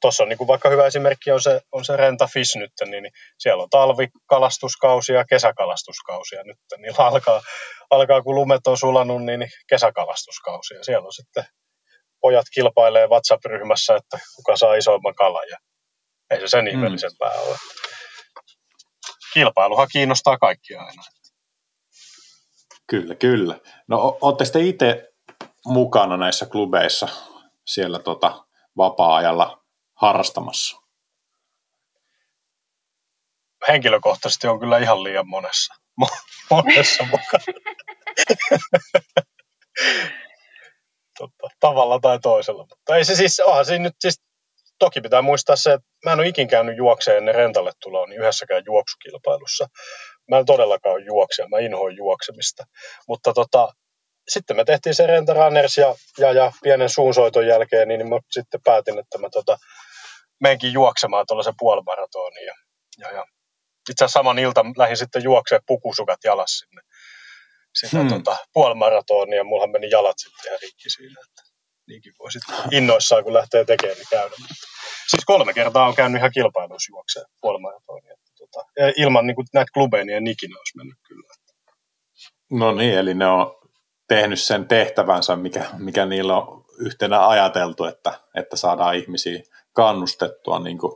tuossa on niin kuin vaikka hyvä esimerkki on se, on se Renta Fish nyt, niin, niin siellä on talvikalastuskausi ja kesäkalastuskausi ja nyt niillä alkaa, alkaa kun lumet on sulanut, niin kesäkalastuskausi ja siellä on sitten pojat kilpailee WhatsApp-ryhmässä, että kuka saa isoimman kalan ja ei se sen mm. ihmeellisempää ole. Kilpailuhan kiinnostaa kaikkia aina. Kyllä, kyllä. No olette sitten itse mukana näissä klubeissa siellä tota, vapaa-ajalla harrastamassa? Henkilökohtaisesti on kyllä ihan liian monessa, monessa mukana. tota, tavalla tai toisella. Mutta ei se siis, onhan siinä nyt siis, toki pitää muistaa se, että mä en ole ikin käynyt juokseen ennen rentalle tuloa niin yhdessäkään juoksukilpailussa. Mä en todellakaan ole juoksija, mä inhoin juoksemista. Mutta tota, sitten me tehtiin se Renta Runners ja, ja, ja pienen suunsoiton jälkeen, niin mä sitten päätin, että mä tota, menkin juoksemaan tuollaisen puolimaratonin. Ja, ja, ja itse asiassa saman ilta lähdin sitten juoksemaan pukusukat jalas sinne sitä hmm. tota, puolimaratonia, ja mullahan meni jalat sitten ihan rikki siinä, niinkin voi sitten innoissaan, kun lähtee tekemään, niin käydä. Siis kolme kertaa on käynyt ihan kilpailuissa juokseen puolimaratonia. Tota, ilman niin kuin näitä klubeja, niin en ikinä olisi mennyt kyllä. No niin, eli ne on tehnyt sen tehtävänsä, mikä, mikä niillä on yhtenä ajateltu, että, että saadaan ihmisiä kannustettua niin kuin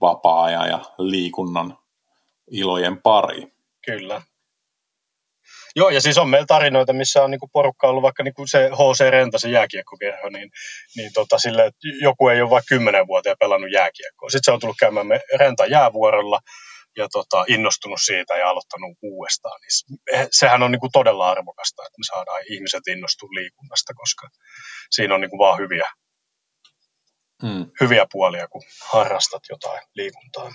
vapaa-ajan ja liikunnan ilojen pariin. Kyllä, Joo, ja siis on meillä tarinoita, missä on niinku porukka ollut vaikka niinku se HC Renta, se jääkiekkokerho, niin, niin tota, sille, että joku ei ole vaikka kymmenen vuotta pelannut jääkiekkoa. Sitten se on tullut käymään me Renta jäävuorolla ja tota, innostunut siitä ja aloittanut uudestaan. Niin sehän on niinku todella arvokasta, että me saadaan ihmiset innostua liikunnasta, koska siinä on niinku vaan hyviä, hmm. hyviä puolia, kun harrastat jotain liikuntaa.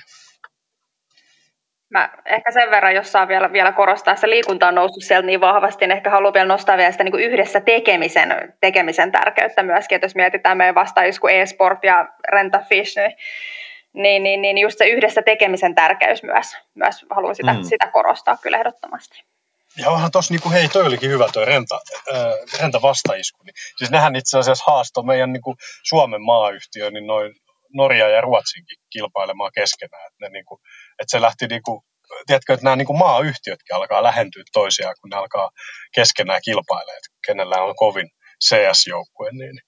Mä ehkä sen verran, jos saa vielä, vielä korostaa, että liikunta on noussut sieltä niin vahvasti, niin ehkä haluan vielä nostaa vielä sitä niin kuin yhdessä tekemisen, tekemisen tärkeyttä myöskin, että jos mietitään meidän vastaajus kuin e-sport ja Renta Fish, niin, niin, niin, niin just se yhdessä tekemisen tärkeys myös, myös haluan sitä, mm. sitä korostaa kyllä ehdottomasti. Ja onhan tuossa, niin hei, toi olikin hyvä toi renta, äh, renta vastaisku. Niin, siis nehän itse asiassa haastoi meidän niin kuin Suomen maayhtiö, niin noin Norja ja Ruotsinkin kilpailemaan keskenään. Että, ne niin kuin, että se lähti, niin kuin, tiedätkö, että nämä niin kuin maayhtiötkin alkaa lähentyä toisiaan, kun ne alkaa keskenään kilpailemaan, että kenellä on kovin CS-joukkue. Niin.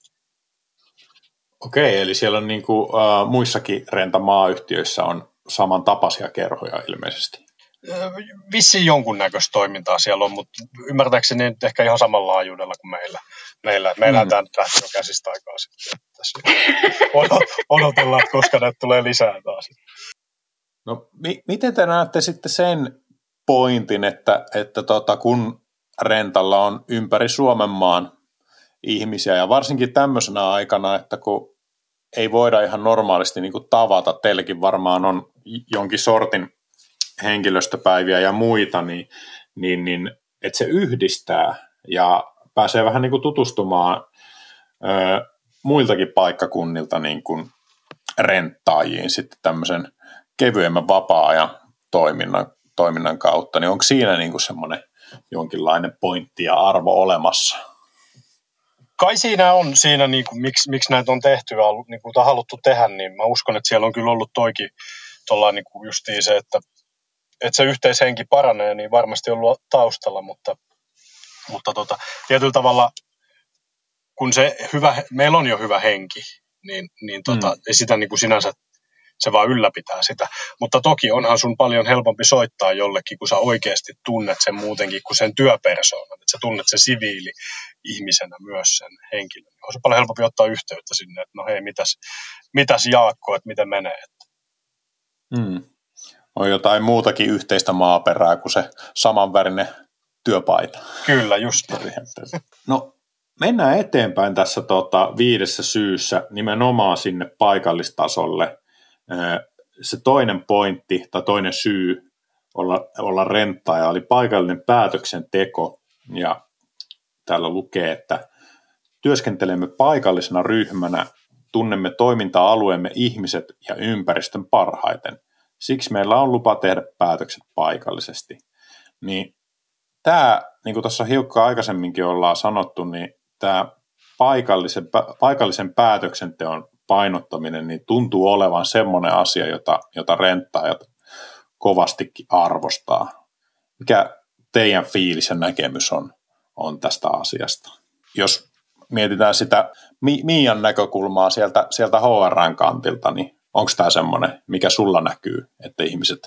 Okei, eli siellä on niin kuin, uh, muissakin rentamaayhtiöissä on samantapaisia kerhoja ilmeisesti. Vissiin jonkunnäköistä toimintaa siellä on, mutta ymmärtääkseni nyt ehkä ihan samalla laajuudella kuin meillä. Meillä, meillä mm. tämä nyt lähti jo käsistä aikaa sitten. Odotellaan, koska näitä tulee lisää taas. No, mi- miten te näette sitten sen pointin, että, että tota, kun rentalla on ympäri Suomen maan ihmisiä, ja varsinkin tämmöisenä aikana, että kun ei voida ihan normaalisti niin kuin tavata, teilläkin varmaan on jonkin sortin henkilöstöpäiviä ja muita, niin, niin, niin että se yhdistää ja pääsee vähän niin kuin tutustumaan ö, muiltakin paikkakunnilta niin kuin renttaajiin sitten tämmöisen kevyemmän vapaa-ajan toiminnan, toiminnan kautta, niin onko siinä niin kuin semmoinen jonkinlainen pointti ja arvo olemassa? Kai siinä on siinä, niin kuin, miksi, miksi näitä on tehty ja niin kuin, haluttu tehdä, niin mä uskon, että siellä on kyllä ollut toikin niin kuin justiin se, että että se yhteishenki paranee, niin varmasti on ollut taustalla, mutta, mutta tota, tietyllä tavalla, kun se hyvä, meillä on jo hyvä henki, niin, niin tota, mm. ei sitä niin kuin sinänsä se vaan ylläpitää sitä. Mutta toki onhan sun paljon helpompi soittaa jollekin, kun sä oikeasti tunnet sen muutenkin kuin sen työpersoonan, että sä tunnet sen siviili ihmisenä myös sen henkilön. On se paljon helpompi ottaa yhteyttä sinne, että no hei, mitäs, mitäs Jaakko, että miten menee. Mm. On jotain muutakin yhteistä maaperää kuin se samanvärinen työpaita. Kyllä, just. No, mennään eteenpäin tässä tota, viidessä syyssä nimenomaan sinne paikallistasolle se toinen pointti tai toinen syy olla, olla renttaaja oli paikallinen päätöksenteko. Ja täällä lukee, että työskentelemme paikallisena ryhmänä, tunnemme toiminta-alueemme ihmiset ja ympäristön parhaiten. Siksi meillä on lupa tehdä päätökset paikallisesti. Niin tämä, niin kuin tuossa hiukka aikaisemminkin ollaan sanottu, niin tämä paikallisen, paikallisen päätöksenteon painottaminen niin tuntuu olevan semmoinen asia, jota, jota renttaajat kovastikin arvostaa. Mikä teidän fiilis ja näkemys on, on tästä asiasta? Jos mietitään sitä Miian näkökulmaa sieltä, sieltä HRn kantilta, niin onko tämä semmoinen, mikä sulla näkyy, että ihmiset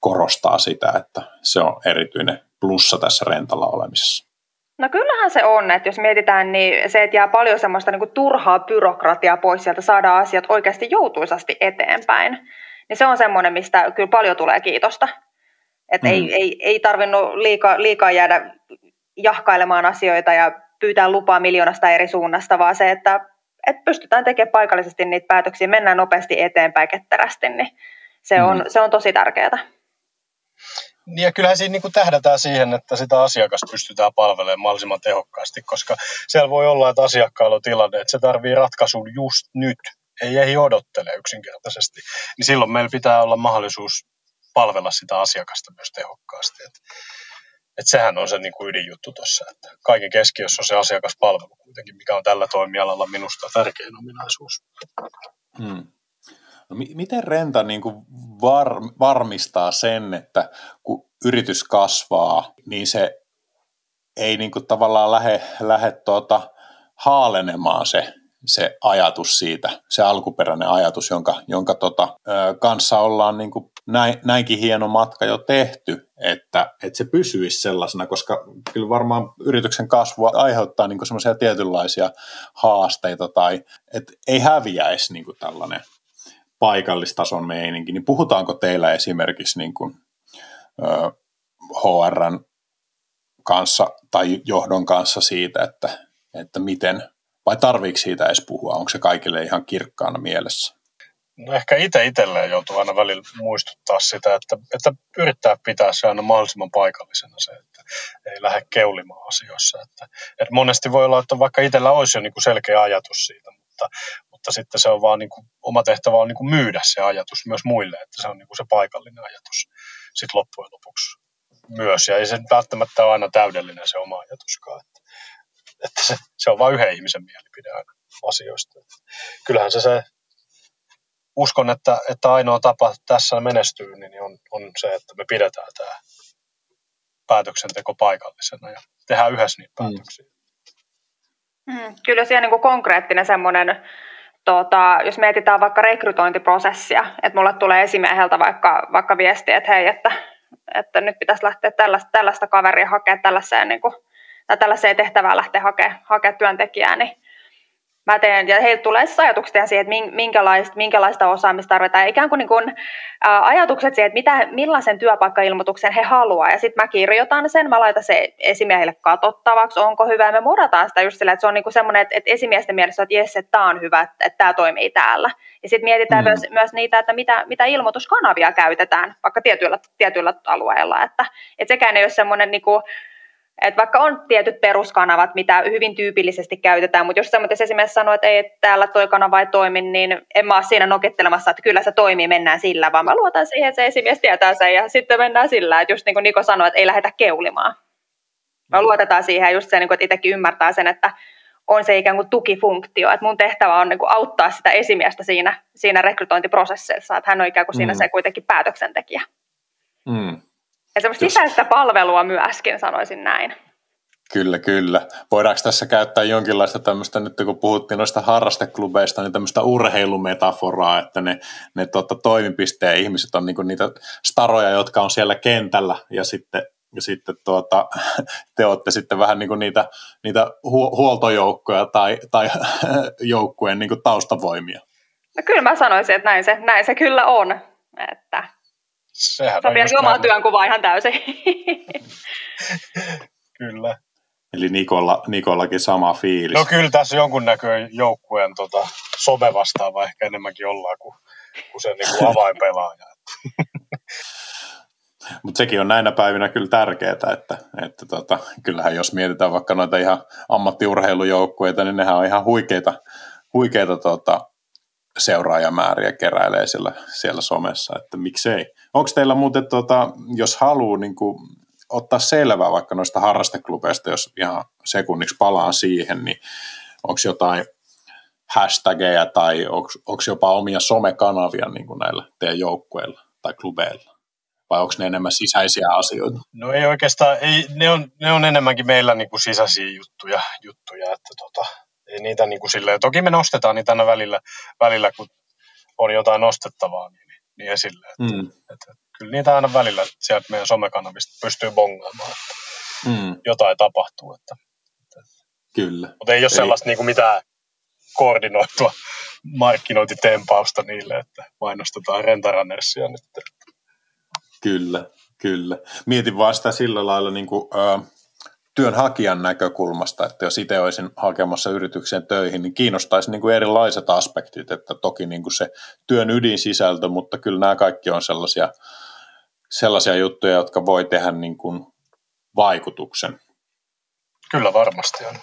korostaa sitä, että se on erityinen plussa tässä rentalla olemisessa? No kyllähän se on, että jos mietitään, niin se, että jää paljon semmoista niin kuin turhaa byrokratiaa pois sieltä, saadaan asiat oikeasti joutuisasti eteenpäin, niin se on semmoinen, mistä kyllä paljon tulee kiitosta. Että mm. ei, ei, ei tarvinnut liikaa, liikaa jäädä jahkailemaan asioita ja pyytää lupaa miljoonasta eri suunnasta, vaan se, että, että pystytään tekemään paikallisesti niitä päätöksiä, mennään nopeasti eteenpäin ketterästi, niin se on, mm. se on tosi tärkeää. Niin ja kyllähän siinä niin kuin tähdätään siihen, että sitä asiakasta pystytään palvelemaan mahdollisimman tehokkaasti, koska siellä voi olla, että asiakkaalla on tilanne, että se tarvii ratkaisun just nyt, ei ei odottele yksinkertaisesti. Niin silloin meillä pitää olla mahdollisuus palvella sitä asiakasta myös tehokkaasti. Et, et sehän on se niin kuin ydinjuttu tuossa, että kaiken keskiössä on se asiakaspalvelu kuitenkin, mikä on tällä toimialalla minusta tärkein ominaisuus. Hmm. No, miten Renta niin kuin var, varmistaa sen, että kun yritys kasvaa, niin se ei niin kuin tavallaan lähde, lähde tuota, haalenemaan se, se ajatus siitä, se alkuperäinen ajatus, jonka, jonka tota, kanssa ollaan niin kuin näin, näinkin hieno matka jo tehty, että, että se pysyisi sellaisena, koska kyllä varmaan yrityksen kasvua aiheuttaa niin semmoisia tietynlaisia haasteita tai että ei häviäisi niin kuin tällainen paikallistason meininki, niin puhutaanko teillä esimerkiksi niin kuin, ö, HRn kanssa tai johdon kanssa siitä, että, että miten, vai tarviiko siitä edes puhua, onko se kaikille ihan kirkkaana mielessä? No ehkä itse itselleen joutuu aina välillä muistuttaa sitä, että, että yrittää pitää se aina mahdollisimman paikallisena se, että ei lähde keulimaan asioissa. Että, että monesti voi olla, että vaikka itsellä olisi jo niin kuin selkeä ajatus siitä, mutta, mutta sitten se on vaan niin kuin, oma tehtävä on niin kuin myydä se ajatus myös muille, että se on niin kuin se paikallinen ajatus sitten loppujen lopuksi myös. Ja ei se välttämättä ole aina täydellinen se oma ajatuskaan. Että, että se, se on vain yhden ihmisen mielipide aina asioista. Että kyllähän se, se uskon, että, että ainoa tapa tässä menestyy niin on, on se, että me pidetään tämä päätöksenteko paikallisena ja tehdään yhdessä niitä mm. päätöksiä. Mm, kyllä siellä niin kuin konkreettinen semmoinen, tota, jos mietitään vaikka rekrytointiprosessia, että mulle tulee esimieheltä vaikka, vaikka viesti, että hei, että, että nyt pitäisi lähteä tällaista, tällaista kaveria hakemaan tällaiseen, niin kuin, tai tällaiseen tehtävään lähteä hakemaan, hakemaan työntekijää, niin mä teen, ja heiltä tulee siis ajatuksia siihen, että minkälaista, minkälaista osaamista tarvitaan, ikään kuin, niin kuin ä, ajatukset siihen, että mitä, millaisen työpaikkailmoituksen he haluaa, ja sitten mä kirjoitan sen, mä laitan se esimiehille katsottavaksi, onko hyvä, ja me murrataan sitä just sillä, että se on niin kuin semmoinen, että, että esimiesten mielessä, että jes, että tämä on hyvä, että, että tämä toimii täällä, ja sitten mietitään mm. myös, myös niitä, että mitä, mitä ilmoituskanavia käytetään, vaikka tietyillä, tietyillä alueilla, että, että sekään ei ole semmoinen niin kuin, et vaikka on tietyt peruskanavat, mitä hyvin tyypillisesti käytetään, mutta jos semmoinen esimerkiksi sanoo, että ei, että täällä toi kanava ei toimi, niin en mä ole siinä nokittelemassa, että kyllä se toimii, mennään sillä, vaan mä luotan siihen, että se esimies tietää sen ja sitten mennään sillä, että just niin kuin Niko sanoi, että ei lähdetä keulimaan. Mä luotetaan siihen just se, niin että itsekin ymmärtää sen, että on se ikään kuin tukifunktio, että mun tehtävä on niin kuin auttaa sitä esimiestä siinä, siinä rekrytointiprosessissa, että hän on ikään kuin siinä mm. se kuitenkin päätöksentekijä. Mm. Ja semmoista Jos... sisäistä palvelua myöskin, sanoisin näin. Kyllä, kyllä. Voidaanko tässä käyttää jonkinlaista tämmöistä, nyt kun puhuttiin noista harrasteklubeista, niin tämmöistä urheilumetaforaa, että ne, ne tuota, toimipisteen ihmiset on niinku niitä staroja, jotka on siellä kentällä, ja sitten, ja sitten tuota, te olette sitten vähän niin kuin niitä, niitä hu- huoltojoukkoja tai, tai joukkueen niin kuin taustavoimia. No kyllä mä sanoisin, että näin se, näin se kyllä on. Että Sehän Sopii on omaa työnkuvaa ihan täysin. kyllä. Eli Nikolla, Nikollakin sama fiilis. No kyllä tässä jonkunnäköinen joukkueen tota, some vastaava ehkä enemmänkin ollaan kuin, kuin se niin kuin avainpelaaja. Mutta sekin on näinä päivinä kyllä tärkeää, että, että tota, kyllähän jos mietitään vaikka noita ihan ammattiurheilujoukkueita, niin nehän on ihan huikeita, huikeita tota, seuraajamääriä keräilee siellä, siellä somessa, että miksei. Onko teillä muuten, tota, jos haluaa niin kuin, ottaa selvää vaikka noista harrasteklubeista, jos ihan sekunniksi palaan siihen, niin onko jotain hashtageja tai onko jopa omia somekanavia niin kuin näillä teidän joukkueilla tai klubeilla? Vai onko ne enemmän sisäisiä asioita? No ei oikeastaan, ei, ne, on, ne on enemmänkin meillä niin kuin sisäisiä juttuja, juttuja että tota, niitä niin kuin silleen, toki me nostetaan niitä aina välillä, välillä kun on jotain nostettavaa niin, niin esille. Että, mm. että, kyllä niitä aina välillä sieltä meidän somekanavista pystyy bongaamaan, että mm. jotain tapahtuu. Että, että. Kyllä. Mutta ei ole sellaista niin kuin mitään koordinoitua markkinointitempausta niille, että mainostetaan Rentarannersia nyt. Kyllä, kyllä. Mietin vaan sitä sillä lailla, niin kuin, äh, työnhakijan näkökulmasta, että jos itse olisin hakemassa yritykseen töihin, niin kiinnostaisi niin kuin erilaiset aspektit, että toki niin kuin se työn ydinsisältö, mutta kyllä nämä kaikki on sellaisia, sellaisia juttuja, jotka voi tehdä niin kuin vaikutuksen. Kyllä varmasti on.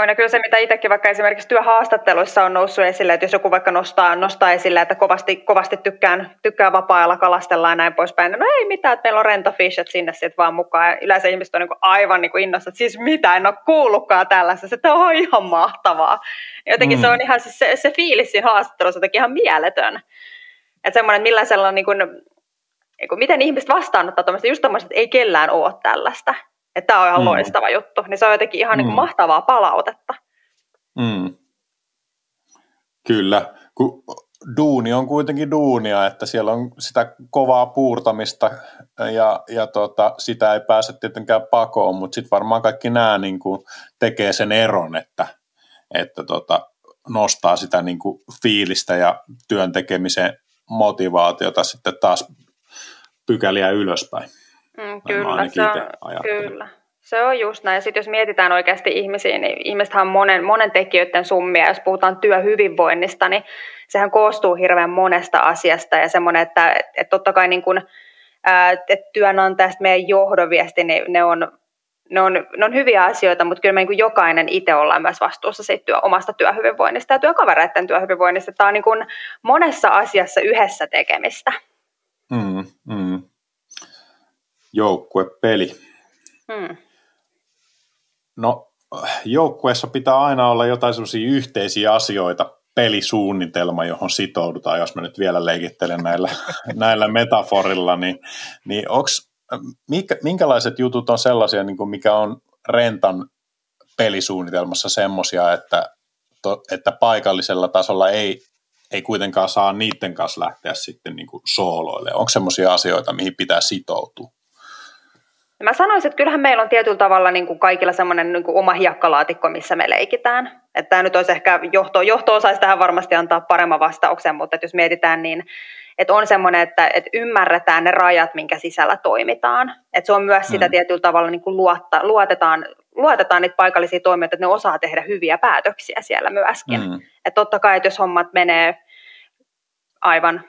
Aina kyllä se, mitä itsekin vaikka esimerkiksi työhaastatteluissa on noussut esille, että jos joku vaikka nostaa, nostaa esille, että kovasti, kovasti tykkään, tykkään vapaa-ajalla kalastella ja näin poispäin, no ei mitään, että meillä on rentofish, että sinne sitten vaan mukaan. Ja yleensä ihmiset on niin aivan niin innossa, että siis mitä, en ole kuullutkaan tällaista, se on ihan mahtavaa. Jotenkin mm. se on ihan, se, se fiilis siinä haastattelussa jotenkin ihan mieletön. Että semmoinen, millaisella niin kuin, niin kuin, miten ihmiset vastaanottaa tuommoista, just tuommoista, että ei kellään ole tällaista että tämä on ihan mm. loistava juttu, niin se on jotenkin ihan niinku mm. niin mahtavaa palautetta. Mm. Kyllä, kun duuni on kuitenkin duunia, että siellä on sitä kovaa puurtamista ja, ja tota, sitä ei pääse tietenkään pakoon, mutta sitten varmaan kaikki nämä niin kuin tekee sen eron, että, että tota, nostaa sitä niin kuin fiilistä ja työn tekemisen motivaatiota sitten taas pykäliä ylöspäin. Mm, kyllä, se on, kyllä. Se on just näin. Sitten jos mietitään oikeasti ihmisiä, niin ihmisethän on monen, monen tekijöiden summia. Jos puhutaan työhyvinvoinnista, niin sehän koostuu hirveän monesta asiasta. Ja semmoinen, että, että totta kai niin kuin, että työnantajasta meidän johdonviesti, niin ne on, ne on, ne on hyviä asioita, mutta kyllä me niin jokainen itse ollaan myös vastuussa siitä työ, omasta työhyvinvoinnista ja työkavereiden työhyvinvoinnista. Tämä on niin kuin monessa asiassa yhdessä tekemistä. Mm, mm joukkuepeli. Hmm. No, joukkueessa pitää aina olla jotain sellaisia yhteisiä asioita, pelisuunnitelma, johon sitoudutaan, jos mä nyt vielä leikittelen näillä, näillä metaforilla, niin, niin onks, mikä, minkälaiset jutut on sellaisia, niin kuin mikä on rentan pelisuunnitelmassa semmoisia, että, to, että paikallisella tasolla ei, ei kuitenkaan saa niiden kanssa lähteä sitten niin kuin sooloille. Onko semmoisia asioita, mihin pitää sitoutua? Ja mä sanoisin, että kyllähän meillä on tietyllä tavalla niin kuin kaikilla semmoinen niin kuin oma hiekkalaatikko, missä me leikitään. Että tämä nyt olisi ehkä, johto, johto osaisi tähän varmasti antaa paremman vastauksen, mutta että jos mietitään niin, että on semmoinen, että, että ymmärretään ne rajat, minkä sisällä toimitaan. Että se on myös sitä mm. tietyllä tavalla niin kuin luotta, luotetaan, luotetaan niitä paikallisia toimijoita, että ne osaa tehdä hyviä päätöksiä siellä myöskin. Mm. Että totta kai, että jos hommat menee aivan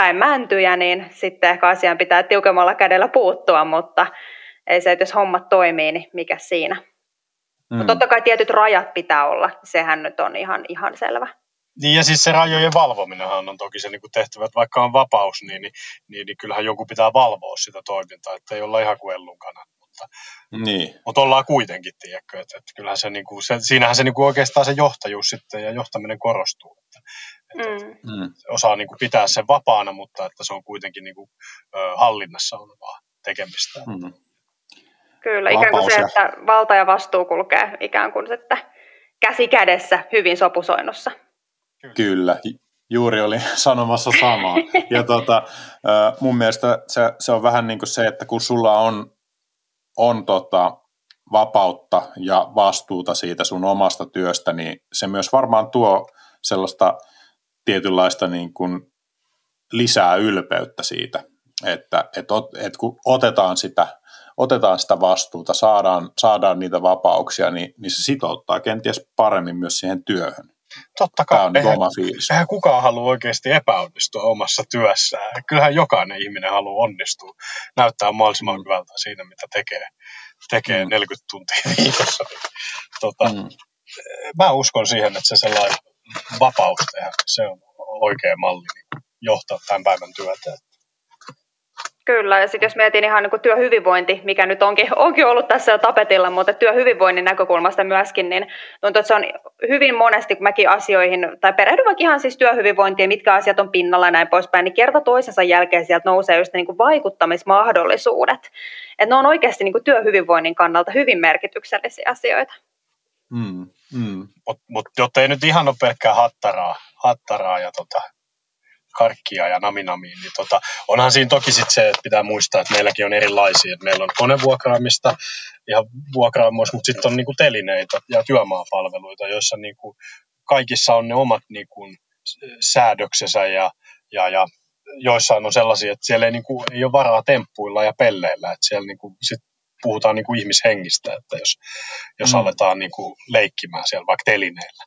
päin mäntyjä, niin sitten ehkä asiaan pitää tiukemmalla kädellä puuttua, mutta ei se, että jos hommat toimii, niin mikä siinä. Mm. Mutta totta kai tietyt rajat pitää olla, sehän nyt on ihan, ihan selvä. Niin ja siis se rajojen valvominenhan on toki se niin kuin tehtävä, että vaikka on vapaus, niin, niin, niin, niin kyllähän joku pitää valvoa sitä toimintaa, että ei olla ihan kuin ellunkana. Mutta, niin. mutta ollaan kuitenkin, tiedätkö, että, että kyllähän se, niin kuin, se siinähän se niin kuin oikeastaan se johtajuus sitten ja johtaminen korostuu. Että, Että mm. osaa niin kuin pitää sen vapaana, mutta että se on kuitenkin niin kuin, ö, hallinnassa olevaa tekemistä. Mm. Kyllä, ikään kuin se, että valta ja vastuu kulkee ikään kuin että käsi kädessä hyvin sopusoinnussa. Kyllä, juuri oli sanomassa samaa. Ja tota, mun mielestä se, se on vähän niin kuin se, että kun sulla on, on tota, vapautta ja vastuuta siitä sun omasta työstä, niin se myös varmaan tuo sellaista tietynlaista niin kuin lisää ylpeyttä siitä, että, että, että kun otetaan sitä, otetaan sitä vastuuta, saadaan, saadaan niitä vapauksia, niin, niin se sitouttaa kenties paremmin myös siihen työhön. Totta kai. Tämä on eihän, oma fiilis. Eihän kukaan halua oikeasti epäonnistua omassa työssään. Kyllähän jokainen ihminen haluaa onnistua, näyttää mahdollisimman mm. hyvältä siinä, mitä tekee, tekee mm. 40 tuntia viikossa. Tota, mm. Mä uskon siihen, että se sellainen vapaus tehdä, se on oikea malli niin johtaa tämän päivän työtä. Kyllä, ja sitten jos mietin ihan niin kuin työhyvinvointi, mikä nyt onkin, onkin ollut tässä jo tapetilla, mutta työhyvinvoinnin näkökulmasta myöskin, niin tuntuu, että se on hyvin monesti, kun mäkin asioihin, tai perehdyn vaikka ihan siis työhyvinvointiin, mitkä asiat on pinnalla ja näin poispäin, niin kerta toisensa jälkeen sieltä nousee just niin kuin vaikuttamismahdollisuudet. Että ne on oikeasti niin kuin työhyvinvoinnin kannalta hyvin merkityksellisiä asioita. Mm, mm. Mutta mut, jotta ei nyt ihan ole pelkkää hattaraa, hattaraa ja tota, karkkia ja naminamiin, niin tota, onhan siinä toki sit se, että pitää muistaa, että meilläkin on erilaisia. Että meillä on konevuokraamista ja vuokraamoissa, mutta sitten on niinku telineitä ja työmaapalveluita, joissa niinku kaikissa on ne omat niinku säädöksensä ja, ja, ja joissain on sellaisia, että siellä ei, niinku, ei ole varaa temppuilla ja pelleillä, että siellä niinku, sit puhutaan niinku ihmishengistä, että jos, jos mm. aletaan niinku leikkimään siellä vaikka telineillä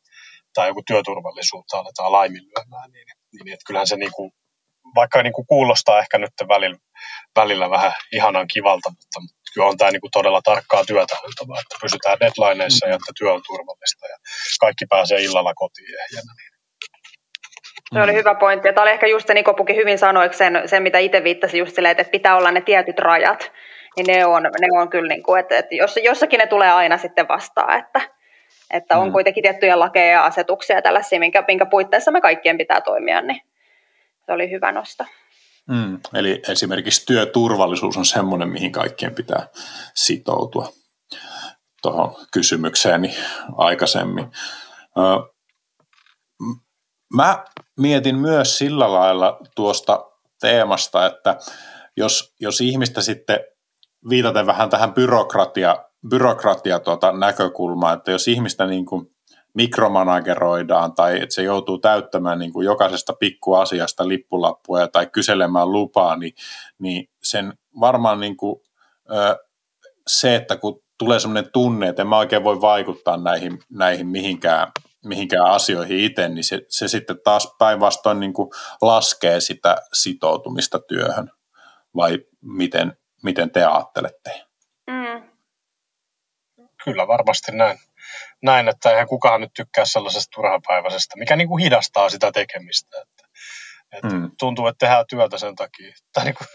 tai joku työturvallisuutta aletaan laiminlyömään, niin niin että kyllähän se niinku, vaikka niinku kuulostaa ehkä nyt välillä, välillä vähän ihanan kivalta, mutta kyllä on tämä niinku todella tarkkaa työtä oltava, että pysytään deadlineissa mm. ja että työ on turvallista ja kaikki pääsee illalla kotiin ehjänä. Niin. Se oli hyvä pointti. Ja tämä oli ehkä just se, Nikopukin hyvin sanoi sen, sen, mitä itse viittasi just silleen, että pitää olla ne tietyt rajat. Niin ne on, ne on kyllä, niin kuin, että, että jos, jossakin ne tulee aina sitten vastaan, että, että on mm. kuitenkin tiettyjä lakeja ja asetuksia tällaisia, minkä, minkä puitteissa me kaikkien pitää toimia, niin se oli hyvä nosto. Mm, eli esimerkiksi työturvallisuus on semmoinen, mihin kaikkien pitää sitoutua tuohon kysymykseeni aikaisemmin. Mä mietin myös sillä lailla tuosta teemasta, että jos, jos ihmistä sitten viitaten vähän tähän byrokratia byrokratia tuota näkökulmaa, että jos ihmistä niin kuin mikromanageroidaan tai että se joutuu täyttämään niin kuin jokaisesta pikkuasiasta lippulappuja tai kyselemään lupaa, niin, niin sen varmaan niin kuin, se, että kun tulee sellainen tunne, että en mä oikein voi vaikuttaa näihin, näihin mihinkään, mihinkään asioihin itse, niin se, se sitten taas päinvastoin niin laskee sitä sitoutumista työhön. Vai miten, miten te ajattelette? kyllä varmasti näin. Näin, että eihän kukaan nyt tykkää sellaisesta turhapäiväisestä, mikä niin kuin hidastaa sitä tekemistä. Että, että mm. Tuntuu, että tehdään työtä sen takia. Tai niin kuin,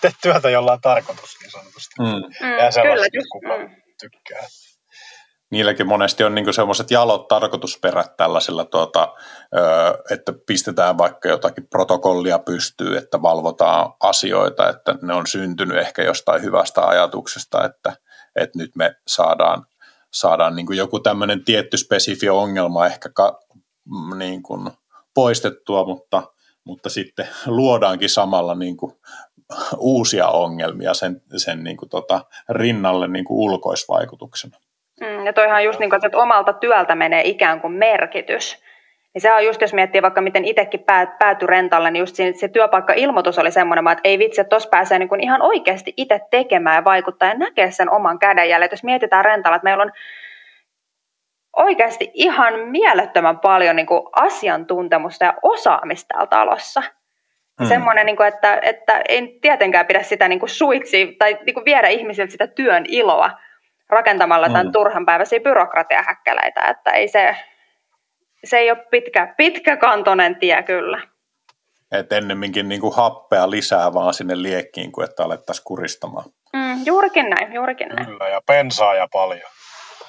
teet työtä jollain tarkoitus niin sanotusti. Mm. Ja sellaista kyllä, kukaan mm. tykkää. Niilläkin monesti on niin semmoiset jalot tarkoitusperät tällaisilla, tuota, että pistetään vaikka jotakin protokollia pystyy, että valvotaan asioita, että ne on syntynyt ehkä jostain hyvästä ajatuksesta, että, että nyt me saadaan saadaan niin kuin joku tämmöinen tietty spesifi ongelma ehkä ka, mm, niin kuin poistettua, mutta, mutta sitten luodaankin samalla niin kuin uusia ongelmia sen, sen niin kuin tota rinnalle niin kuin ulkoisvaikutuksena. Mm, ja toihan just niin kuin, että omalta työltä menee ikään kuin merkitys. Niin se on just, jos miettii vaikka miten itsekin päätyi rentalle, niin just siinä, se työpaikka-ilmoitus oli semmoinen, että ei vitsi, että tuossa pääsee niin kuin ihan oikeasti itse tekemään ja vaikuttaa ja näkee sen oman kädenjäljen. Jos mietitään rentalla, että meillä on oikeasti ihan mielettömän paljon niin kuin asiantuntemusta ja osaamista täällä talossa. Mm. Semmoinen, niin kuin, että, että en tietenkään pidä sitä niin kuin suitsi tai niin kuin viedä ihmisiltä sitä työn iloa rakentamalla mm. tämän turhanpäiväisiä byrokratiahäkkäleitä, että ei se, se ei ole pitkä, pitkäkantoinen tie kyllä. Et ennemminkin niin kuin happea lisää vaan sinne liekkiin, kuin että alettaisiin kuristamaan. Mm, juurikin näin, juurikin näin. Kyllä, ja pensaa ja paljon.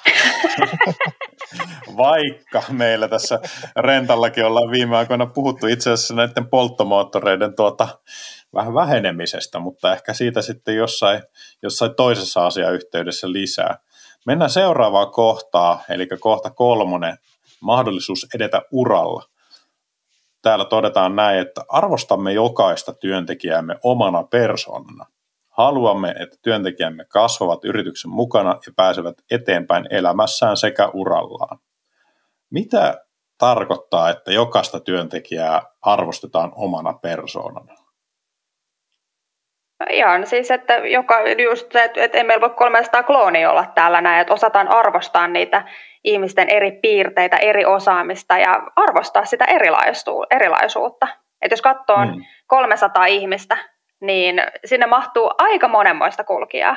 Vaikka meillä tässä rentallakin ollaan viime aikoina puhuttu itse asiassa näiden polttomoottoreiden tuota, vähän vähenemisestä, mutta ehkä siitä sitten jossain, jossain toisessa asiayhteydessä lisää. Mennään seuraavaan kohtaan, eli kohta kolmonen, mahdollisuus edetä uralla. Täällä todetaan näin, että arvostamme jokaista työntekijäämme omana persoonana. Haluamme, että työntekijämme kasvavat yrityksen mukana ja pääsevät eteenpäin elämässään sekä urallaan. Mitä tarkoittaa, että jokaista työntekijää arvostetaan omana persoonana? No ihan siis, että joka, just että, että ei meillä voi 300 kloonia olla täällä näin, että osataan arvostaa niitä ihmisten eri piirteitä, eri osaamista ja arvostaa sitä erilaisuutta. Että jos katsoo mm. 300 ihmistä, niin sinne mahtuu aika monenmoista kulkijaa.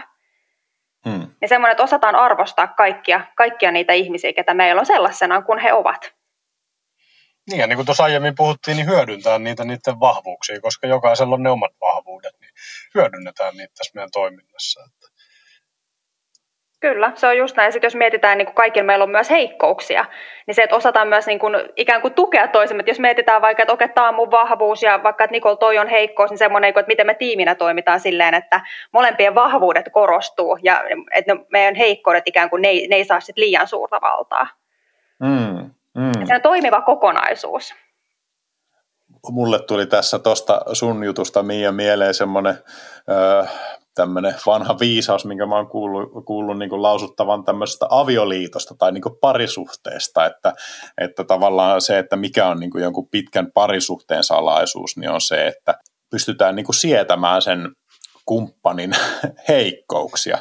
Hmm. Ja semmoinen, että osataan arvostaa kaikkia, kaikkia niitä ihmisiä, ketä meillä on sellaisena kuin he ovat. Niin, ja niin kuin tuossa aiemmin puhuttiin, niin hyödyntää niitä niiden vahvuuksia, koska jokaisella on ne omat vahvuudet, niin hyödynnetään niitä tässä meidän toiminnassa. Että Kyllä, se on just näin. Sitten jos mietitään, niin kuin kaikilla meillä on myös heikkouksia, niin se, että osataan myös niin kuin, ikään kuin tukea toisemme. Että jos mietitään vaikka, että okei, tämä on mun vahvuus ja vaikka, että Nikol toi on heikkous, niin semmoinen, että miten me tiiminä toimitaan silleen, että molempien vahvuudet korostuu ja että meidän heikkoudet ikään kuin ne ei, ne ei saa sit liian suurta valtaa. Mm, mm. Se on toimiva kokonaisuus mulle tuli tässä tuosta sun jutusta Mia mieleen semmoinen tämmöinen vanha viisaus, minkä mä oon kuullut, kuullut niin lausuttavan tämmöisestä avioliitosta tai niin parisuhteesta, että, että tavallaan se, että mikä on niin jonkun pitkän parisuhteen salaisuus, niin on se, että pystytään niin sietämään sen kumppanin heikkouksia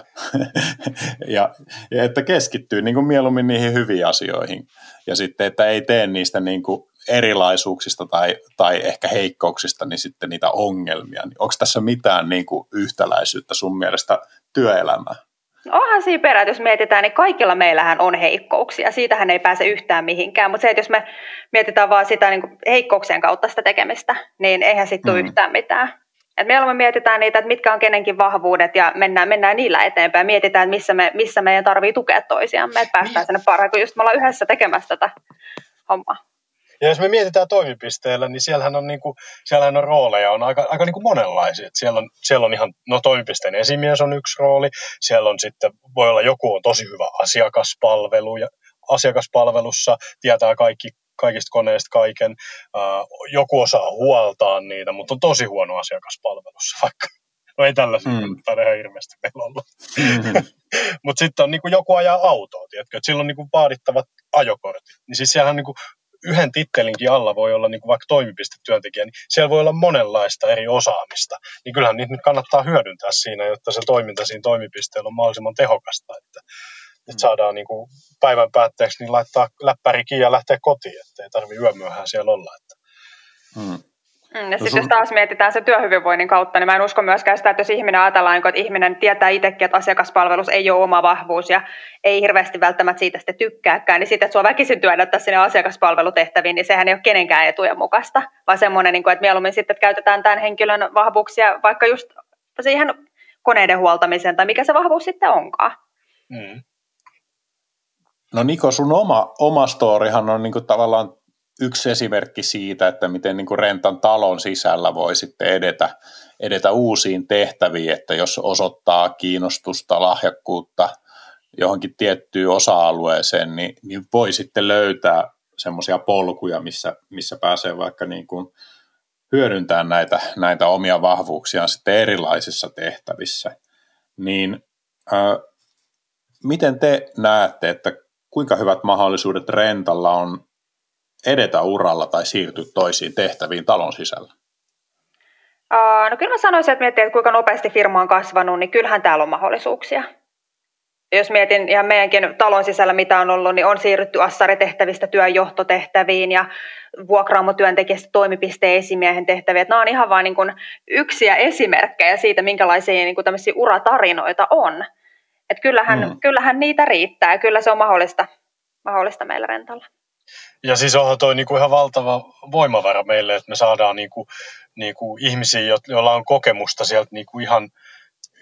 ja, ja että keskittyy niin kuin mieluummin niihin hyviin asioihin. Ja sitten, että ei tee niistä niin kuin erilaisuuksista tai, tai ehkä heikkouksista niin sitten niitä ongelmia. Niin onko tässä mitään niin kuin yhtäläisyyttä sun mielestä työelämään? Onhan siinä perä, että jos mietitään, niin kaikilla meillähän on heikkouksia. Siitähän ei pääse yhtään mihinkään. Mutta se, että jos me mietitään vaan sitä niin kuin heikkouksien kautta sitä tekemistä, niin eihän sitten tule mm. yhtään mitään. Et meillä me mietitään niitä, että mitkä on kenenkin vahvuudet ja mennään, mennään niillä eteenpäin. Mietitään, että missä, me, missä meidän tarvii tukea toisiamme, että päästään sinne parhaan, kun just me ollaan yhdessä tekemässä tätä hommaa. Ja jos me mietitään toimipisteellä, niin siellähän on, niin kuin, siellähän on rooleja on aika, aika niin kuin monenlaisia. Et siellä, on, siellä on ihan, no toimipisteen esimies on yksi rooli, siellä on sitten, voi olla joku on tosi hyvä asiakaspalvelu ja asiakaspalvelussa tietää kaikki kaikista koneista kaiken. joku osaa huoltaa niitä, mutta on tosi huono asiakaspalvelussa vaikka. No ei tällaisia, mm. tai ihan hirveästi meillä ollut. Mm-hmm. mutta sitten on niin kuin joku ajaa autoa, tiedätkö, että silloin niin kuin vaadittavat ajokortit. Niin siis siellä on niin kuin yhden tittelinkin alla voi olla niin kuin vaikka toimipistetyöntekijä, niin siellä voi olla monenlaista eri osaamista. Niin kyllähän niitä nyt kannattaa hyödyntää siinä, jotta se toiminta siinä toimipisteellä on mahdollisimman tehokasta, että, että mm. saadaan niin kuin päivän päätteeksi niin laittaa läppäri kiinni ja lähteä kotiin, että ei tarvitse yömyöhään siellä olla. Että. Hmm. Mm, ja no sitten jos taas mietitään se työhyvinvoinnin kautta, niin mä en usko myöskään sitä, että jos ihminen ajatellaan, että ihminen tietää itsekin, että asiakaspalvelus ei ole oma vahvuus ja ei hirveästi välttämättä siitä sitten tykkääkään, niin sitten, että sua väkisin työnnättää sinne asiakaspalvelutehtäviin, niin sehän ei ole kenenkään etujen mukaista, vaan semmoinen, niin että mieluummin sitten että käytetään tämän henkilön vahvuuksia vaikka just siihen koneiden huoltamiseen tai mikä se vahvuus sitten onkaan. Mm. No Niko, sun oma, oma storihan on niin kuin tavallaan yksi esimerkki siitä, että miten niin kuin rentan talon sisällä voi sitten edetä, edetä uusiin tehtäviin, että jos osoittaa kiinnostusta, lahjakkuutta johonkin tiettyyn osa-alueeseen, niin, niin voi sitten löytää semmoisia polkuja, missä, missä pääsee vaikka niin kuin hyödyntämään näitä, näitä omia vahvuuksiaan sitten erilaisissa tehtävissä. Niin äh, miten te näette, että kuinka hyvät mahdollisuudet rentalla on edetä uralla tai siirtyä toisiin tehtäviin talon sisällä? no kyllä mä sanoisin, että miettii, että kuinka nopeasti firma on kasvanut, niin kyllähän täällä on mahdollisuuksia. Jos mietin ihan meidänkin talon sisällä, mitä on ollut, niin on siirrytty assaritehtävistä työnjohtotehtäviin ja vuokraamotyöntekijästä toimipisteen esimiehen tehtäviin. Nämä on ihan vain niin yksiä esimerkkejä siitä, minkälaisia niin kuin uratarinoita on. Et kyllähän, mm. kyllähän niitä riittää ja kyllä se on mahdollista, mahdollista meillä rentalla. Ja siis onhan toi niinku ihan valtava voimavara meille, että me saadaan niinku, niinku ihmisiä, joilla on kokemusta sieltä niinku ihan,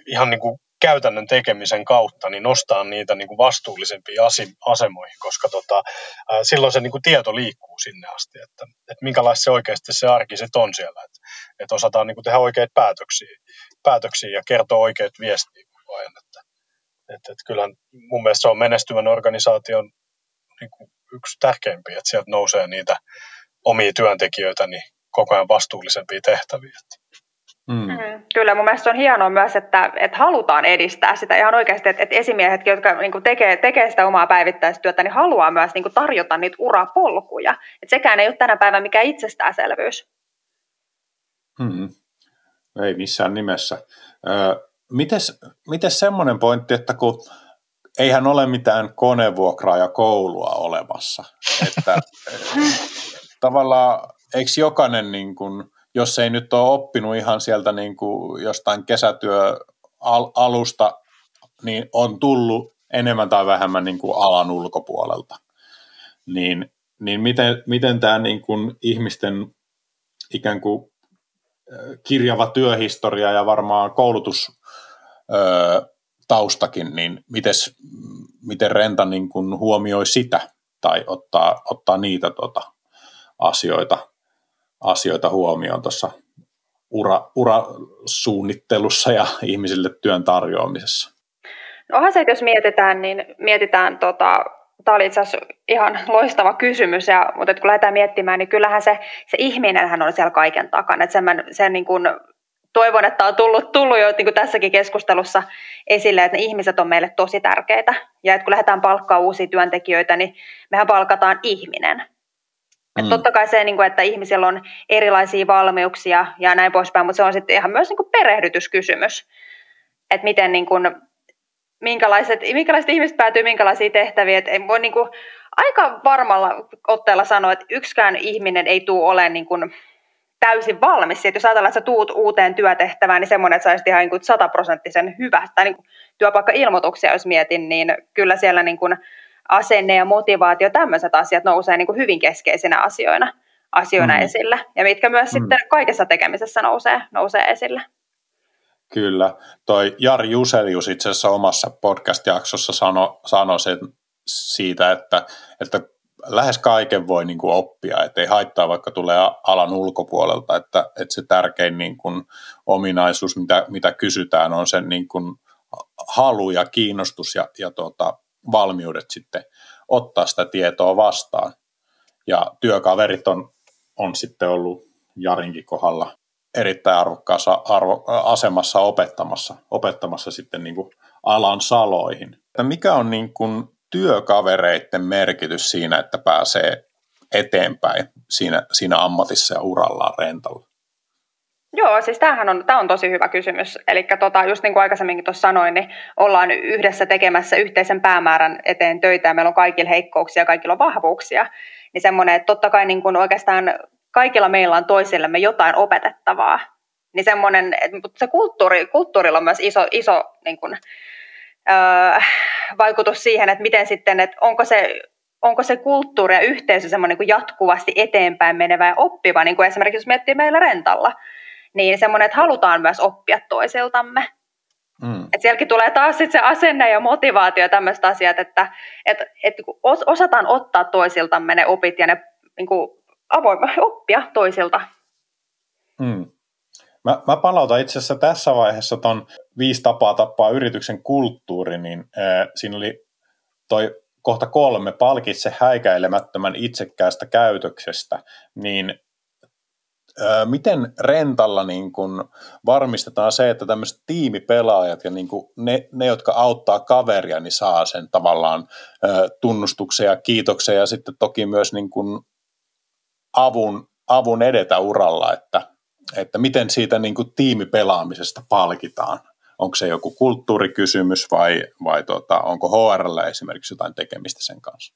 ihan niinku käytännön tekemisen kautta niin nostaa niitä niin kuin vastuullisempiin asemoihin, koska tota, silloin se niin kuin tieto liikkuu sinne asti, että, että minkälaista se oikeasti se arki sit on siellä, että, että osataan niin kuin tehdä oikeita päätöksiä, päätöksiä ja kertoa oikeat viestiä koko ajan. Että, että, että kyllä mun mielestä se on menestyvän organisaation niin kuin yksi tärkeimpiä, että sieltä nousee niitä omia työntekijöitä niin koko ajan vastuullisempia tehtäviä. Mm. Mm, kyllä, mun mielestä on hienoa myös, että, että halutaan edistää sitä ihan oikeasti, että, että esimiehet, jotka niin kuin tekee, tekee sitä omaa päivittäistyötä, niin haluaa myös niin kuin tarjota niitä urapolkuja. Että sekään ei ole tänä päivänä mikään itsestäänselvyys. Mm. Ei missään nimessä. Ö, mites, mites semmoinen pointti, että kun eihän ole mitään konevuokraa ja koulua olemassa, että tavallaan eikö jokainen niin kuin, jos ei nyt ole oppinut ihan sieltä niin kuin jostain kesätyöalusta, niin on tullut enemmän tai vähemmän niin kuin alan ulkopuolelta. Niin, niin miten, miten tämä niin kuin ihmisten ikään kuin kirjava työhistoria ja varmaan koulutus taustakin, niin mites, miten Renta niin kuin huomioi sitä tai ottaa, ottaa niitä tota, asioita asioita huomioon tuossa ura, urasuunnittelussa ja ihmisille työn tarjoamisessa? No onhan se, että jos mietitään, niin mietitään, tota, tämä oli itse asiassa ihan loistava kysymys, ja, mutta kun lähdetään miettimään, niin kyllähän se, se ihminenhän on siellä kaiken takana. Että sen, sen niin kuin, toivon, että on tullut, tullut jo niin kuin tässäkin keskustelussa esille, että ne ihmiset on meille tosi tärkeitä. Ja että kun lähdetään palkkaa uusia työntekijöitä, niin mehän palkataan ihminen. Mm. totta kai se, niin kuin, että ihmisillä on erilaisia valmiuksia ja näin poispäin, mutta se on sitten ihan myös niin kuin perehdytyskysymys, että miten niin kuin, minkälaiset, minkälaiset ihmiset päätyy minkälaisiin tehtäviin. Että ei voi niin kuin, aika varmalla otteella sanoa, että yksikään ihminen ei tule olemaan niin kuin, täysin valmis. Että jos ajatellaan, että sä tuut uuteen työtehtävään, niin semmoinen, että sä ihan niin sataprosenttisen hyvä. Tai niin työpaikka-ilmoituksia, jos mietin, niin kyllä siellä niin kuin, asenne ja motivaatio, tämmöiset asiat nousee niin kuin hyvin keskeisinä asioina, asioina mm. esille, ja mitkä myös mm. sitten kaikessa tekemisessä nousee, nousee esille. Kyllä. Toi Jari Juselius itse asiassa omassa podcast-jaksossa sanoi sano sen siitä, että, että lähes kaiken voi niin kuin oppia, että ei haittaa vaikka tulee alan ulkopuolelta, että, että se tärkein niin kuin ominaisuus, mitä, mitä kysytään, on sen niin kuin halu ja kiinnostus ja, ja tuota, valmiudet sitten ottaa sitä tietoa vastaan. Ja työkaverit on, on sitten ollut Jarinkin kohdalla erittäin arvokkaassa arvo, asemassa opettamassa, opettamassa sitten niin kuin alan saloihin. Että mikä on niin kuin työkavereiden merkitys siinä, että pääsee eteenpäin siinä, siinä ammatissa ja urallaan rentalla? Joo, siis tämähän on, tämä on tosi hyvä kysymys. Eli tota, just niin kuin aikaisemminkin tuossa sanoin, niin ollaan yhdessä tekemässä yhteisen päämäärän eteen töitä ja meillä on kaikilla heikkouksia ja kaikilla on vahvuuksia. Niin semmoinen, että totta kai niin kuin oikeastaan kaikilla meillä on toisillemme jotain opetettavaa. Niin semmoinen, mutta se kulttuuri, kulttuurilla on myös iso, iso niin kuin, vaikutus siihen, että miten sitten, että onko se onko se kulttuuri ja yhteisö semmoinen niin jatkuvasti eteenpäin menevä ja oppiva, niin kuin esimerkiksi jos miettii meillä rentalla, niin semmoinen, että halutaan myös oppia toisiltamme. Mm. Et sielläkin tulee taas sit se asenne ja motivaatio ja tämmöiset asiat, että et, et osataan ottaa toisiltamme ne opit ja ne niin kuin, avoin, oppia toisilta. Mm. Mä, mä palautan itse asiassa tässä vaiheessa ton viisi tapaa tappaa yrityksen kulttuuri, niin äh, siinä oli toi kohta kolme, palkitse häikäilemättömän itsekkäästä käytöksestä, niin Miten rentalla niin kun varmistetaan se, että tämmöiset tiimipelaajat ja niin ne, ne, jotka auttaa kaveria, niin saa sen tavallaan tunnustuksen ja kiitoksen ja sitten toki myös niin kun avun, avun edetä uralla, että, että miten siitä niin kun tiimipelaamisesta palkitaan? Onko se joku kulttuurikysymys vai, vai tota, onko HRL esimerkiksi jotain tekemistä sen kanssa?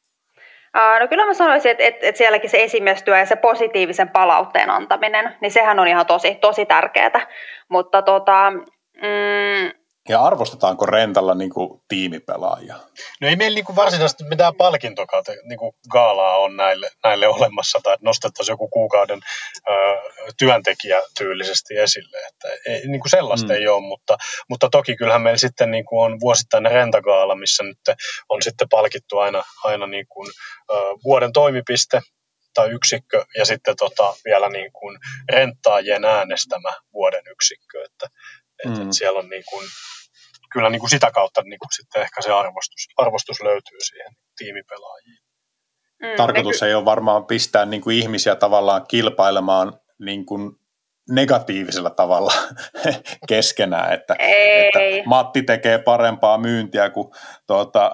No kyllä mä sanoisin, että, että, että sielläkin se esimiestyö ja se positiivisen palautteen antaminen, niin sehän on ihan tosi, tosi tärkeää. Mutta tota, mm, Ja arvostetaanko rentalla niin kuin tiimipelaajia? No ei meillä niin kuin varsinaisesti mitään palkintokautta niin kuin gaalaa on näille, näille olemassa, tai että nostettaisiin joku kuukauden ö, työntekijä tyylisesti esille. Että ei, niin kuin sellaista mm. ei ole, mutta, mutta toki kyllähän meillä sitten niin kuin on vuosittainen rentagaala, missä nyt on sitten palkittu aina, aina niin kuin, ö, vuoden toimipiste, tai yksikkö ja sitten tota, vielä niin kuin renttaajien äänestämä vuoden yksikkö. Että, mm. että siellä on niin kuin, kyllä niin kuin sitä kautta niin kuin sitten ehkä se arvostus, arvostus löytyy siihen tiimipelaajiin. Mm, Tarkoitus ei ole varmaan pistää niin kuin ihmisiä tavallaan kilpailemaan niin kuin negatiivisella tavalla keskenään, että, että Matti tekee parempaa myyntiä kuin tuota,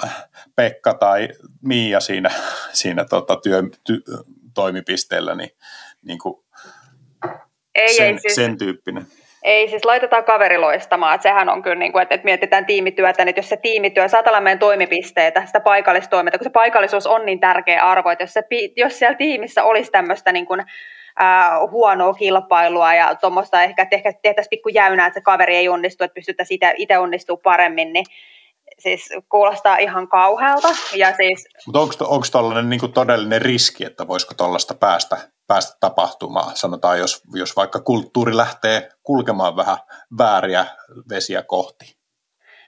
Pekka tai Miia siinä, siinä tuota, työ, ty, toimipisteellä, niin, niin kuin ei, sen, ei, siis, sen tyyppinen. Ei, siis laitetaan kaveri loistamaan, että sehän on kyllä, niin kuin, että, että mietitään tiimityötä, niin että jos se tiimityö, saattaa meidän toimipisteitä, sitä paikallistoimintaa, kun se paikallisuus on niin tärkeä arvo, että jos, se, jos siellä tiimissä olisi tämmöistä niin kuin, äh, huonoa kilpailua ja tuommoista ehkä, ehkä tehtäisiin pikku jäynää, että se kaveri ei onnistu, että pystyttäisiin itse onnistuu paremmin, niin siis kuulostaa ihan kauhealta. Ja siis... Mutta onko tällainen niinku todellinen riski, että voisiko tuollaista päästä, päästä tapahtumaan? Sanotaan, jos, jos vaikka kulttuuri lähtee kulkemaan vähän vääriä vesiä kohti.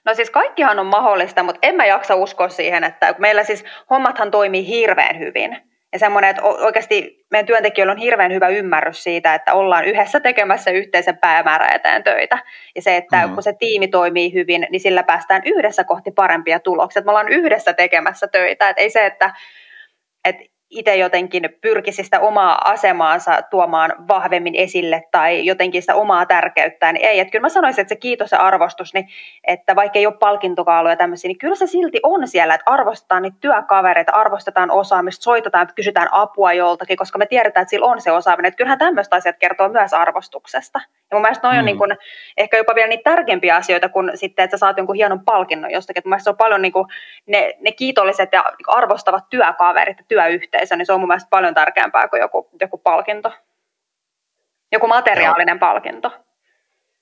No siis kaikkihan on mahdollista, mutta en mä jaksa uskoa siihen, että meillä siis hommathan toimii hirveän hyvin. Ja semmoinen, että oikeasti meidän työntekijöillä on hirveän hyvä ymmärrys siitä, että ollaan yhdessä tekemässä yhteisen päämäärän eteen töitä. Ja se, että mm. kun se tiimi toimii hyvin, niin sillä päästään yhdessä kohti parempia tuloksia. Että me ollaan yhdessä tekemässä töitä. Että ei se, että, että itse jotenkin pyrkisi sitä omaa asemaansa tuomaan vahvemmin esille tai jotenkin sitä omaa tärkeyttään, niin ei. Että kyllä mä sanoisin, että se kiitos ja arvostus, niin että vaikka ei ole palkintokaaluja tämmöisiä, niin kyllä se silti on siellä, että arvostetaan niitä työkavereita, arvostetaan osaamista, soitetaan, kysytään apua joltakin, koska me tiedetään, että sillä on se osaaminen. Että kyllähän tämmöistä asiat kertoo myös arvostuksesta. Ja mun mielestä noin mm. on niin kuin, ehkä jopa vielä niitä tärkeimpiä asioita kuin sitten, että sä saat jonkun hienon palkinnon jostakin. Että mun mielestä se on paljon niin kuin ne, ne kiitolliset ja arvostavat työkaverit ja työyhteisö, niin se on mun mielestä paljon tärkeämpää kuin joku, joku palkinto. Joku materiaalinen Joo. palkinto.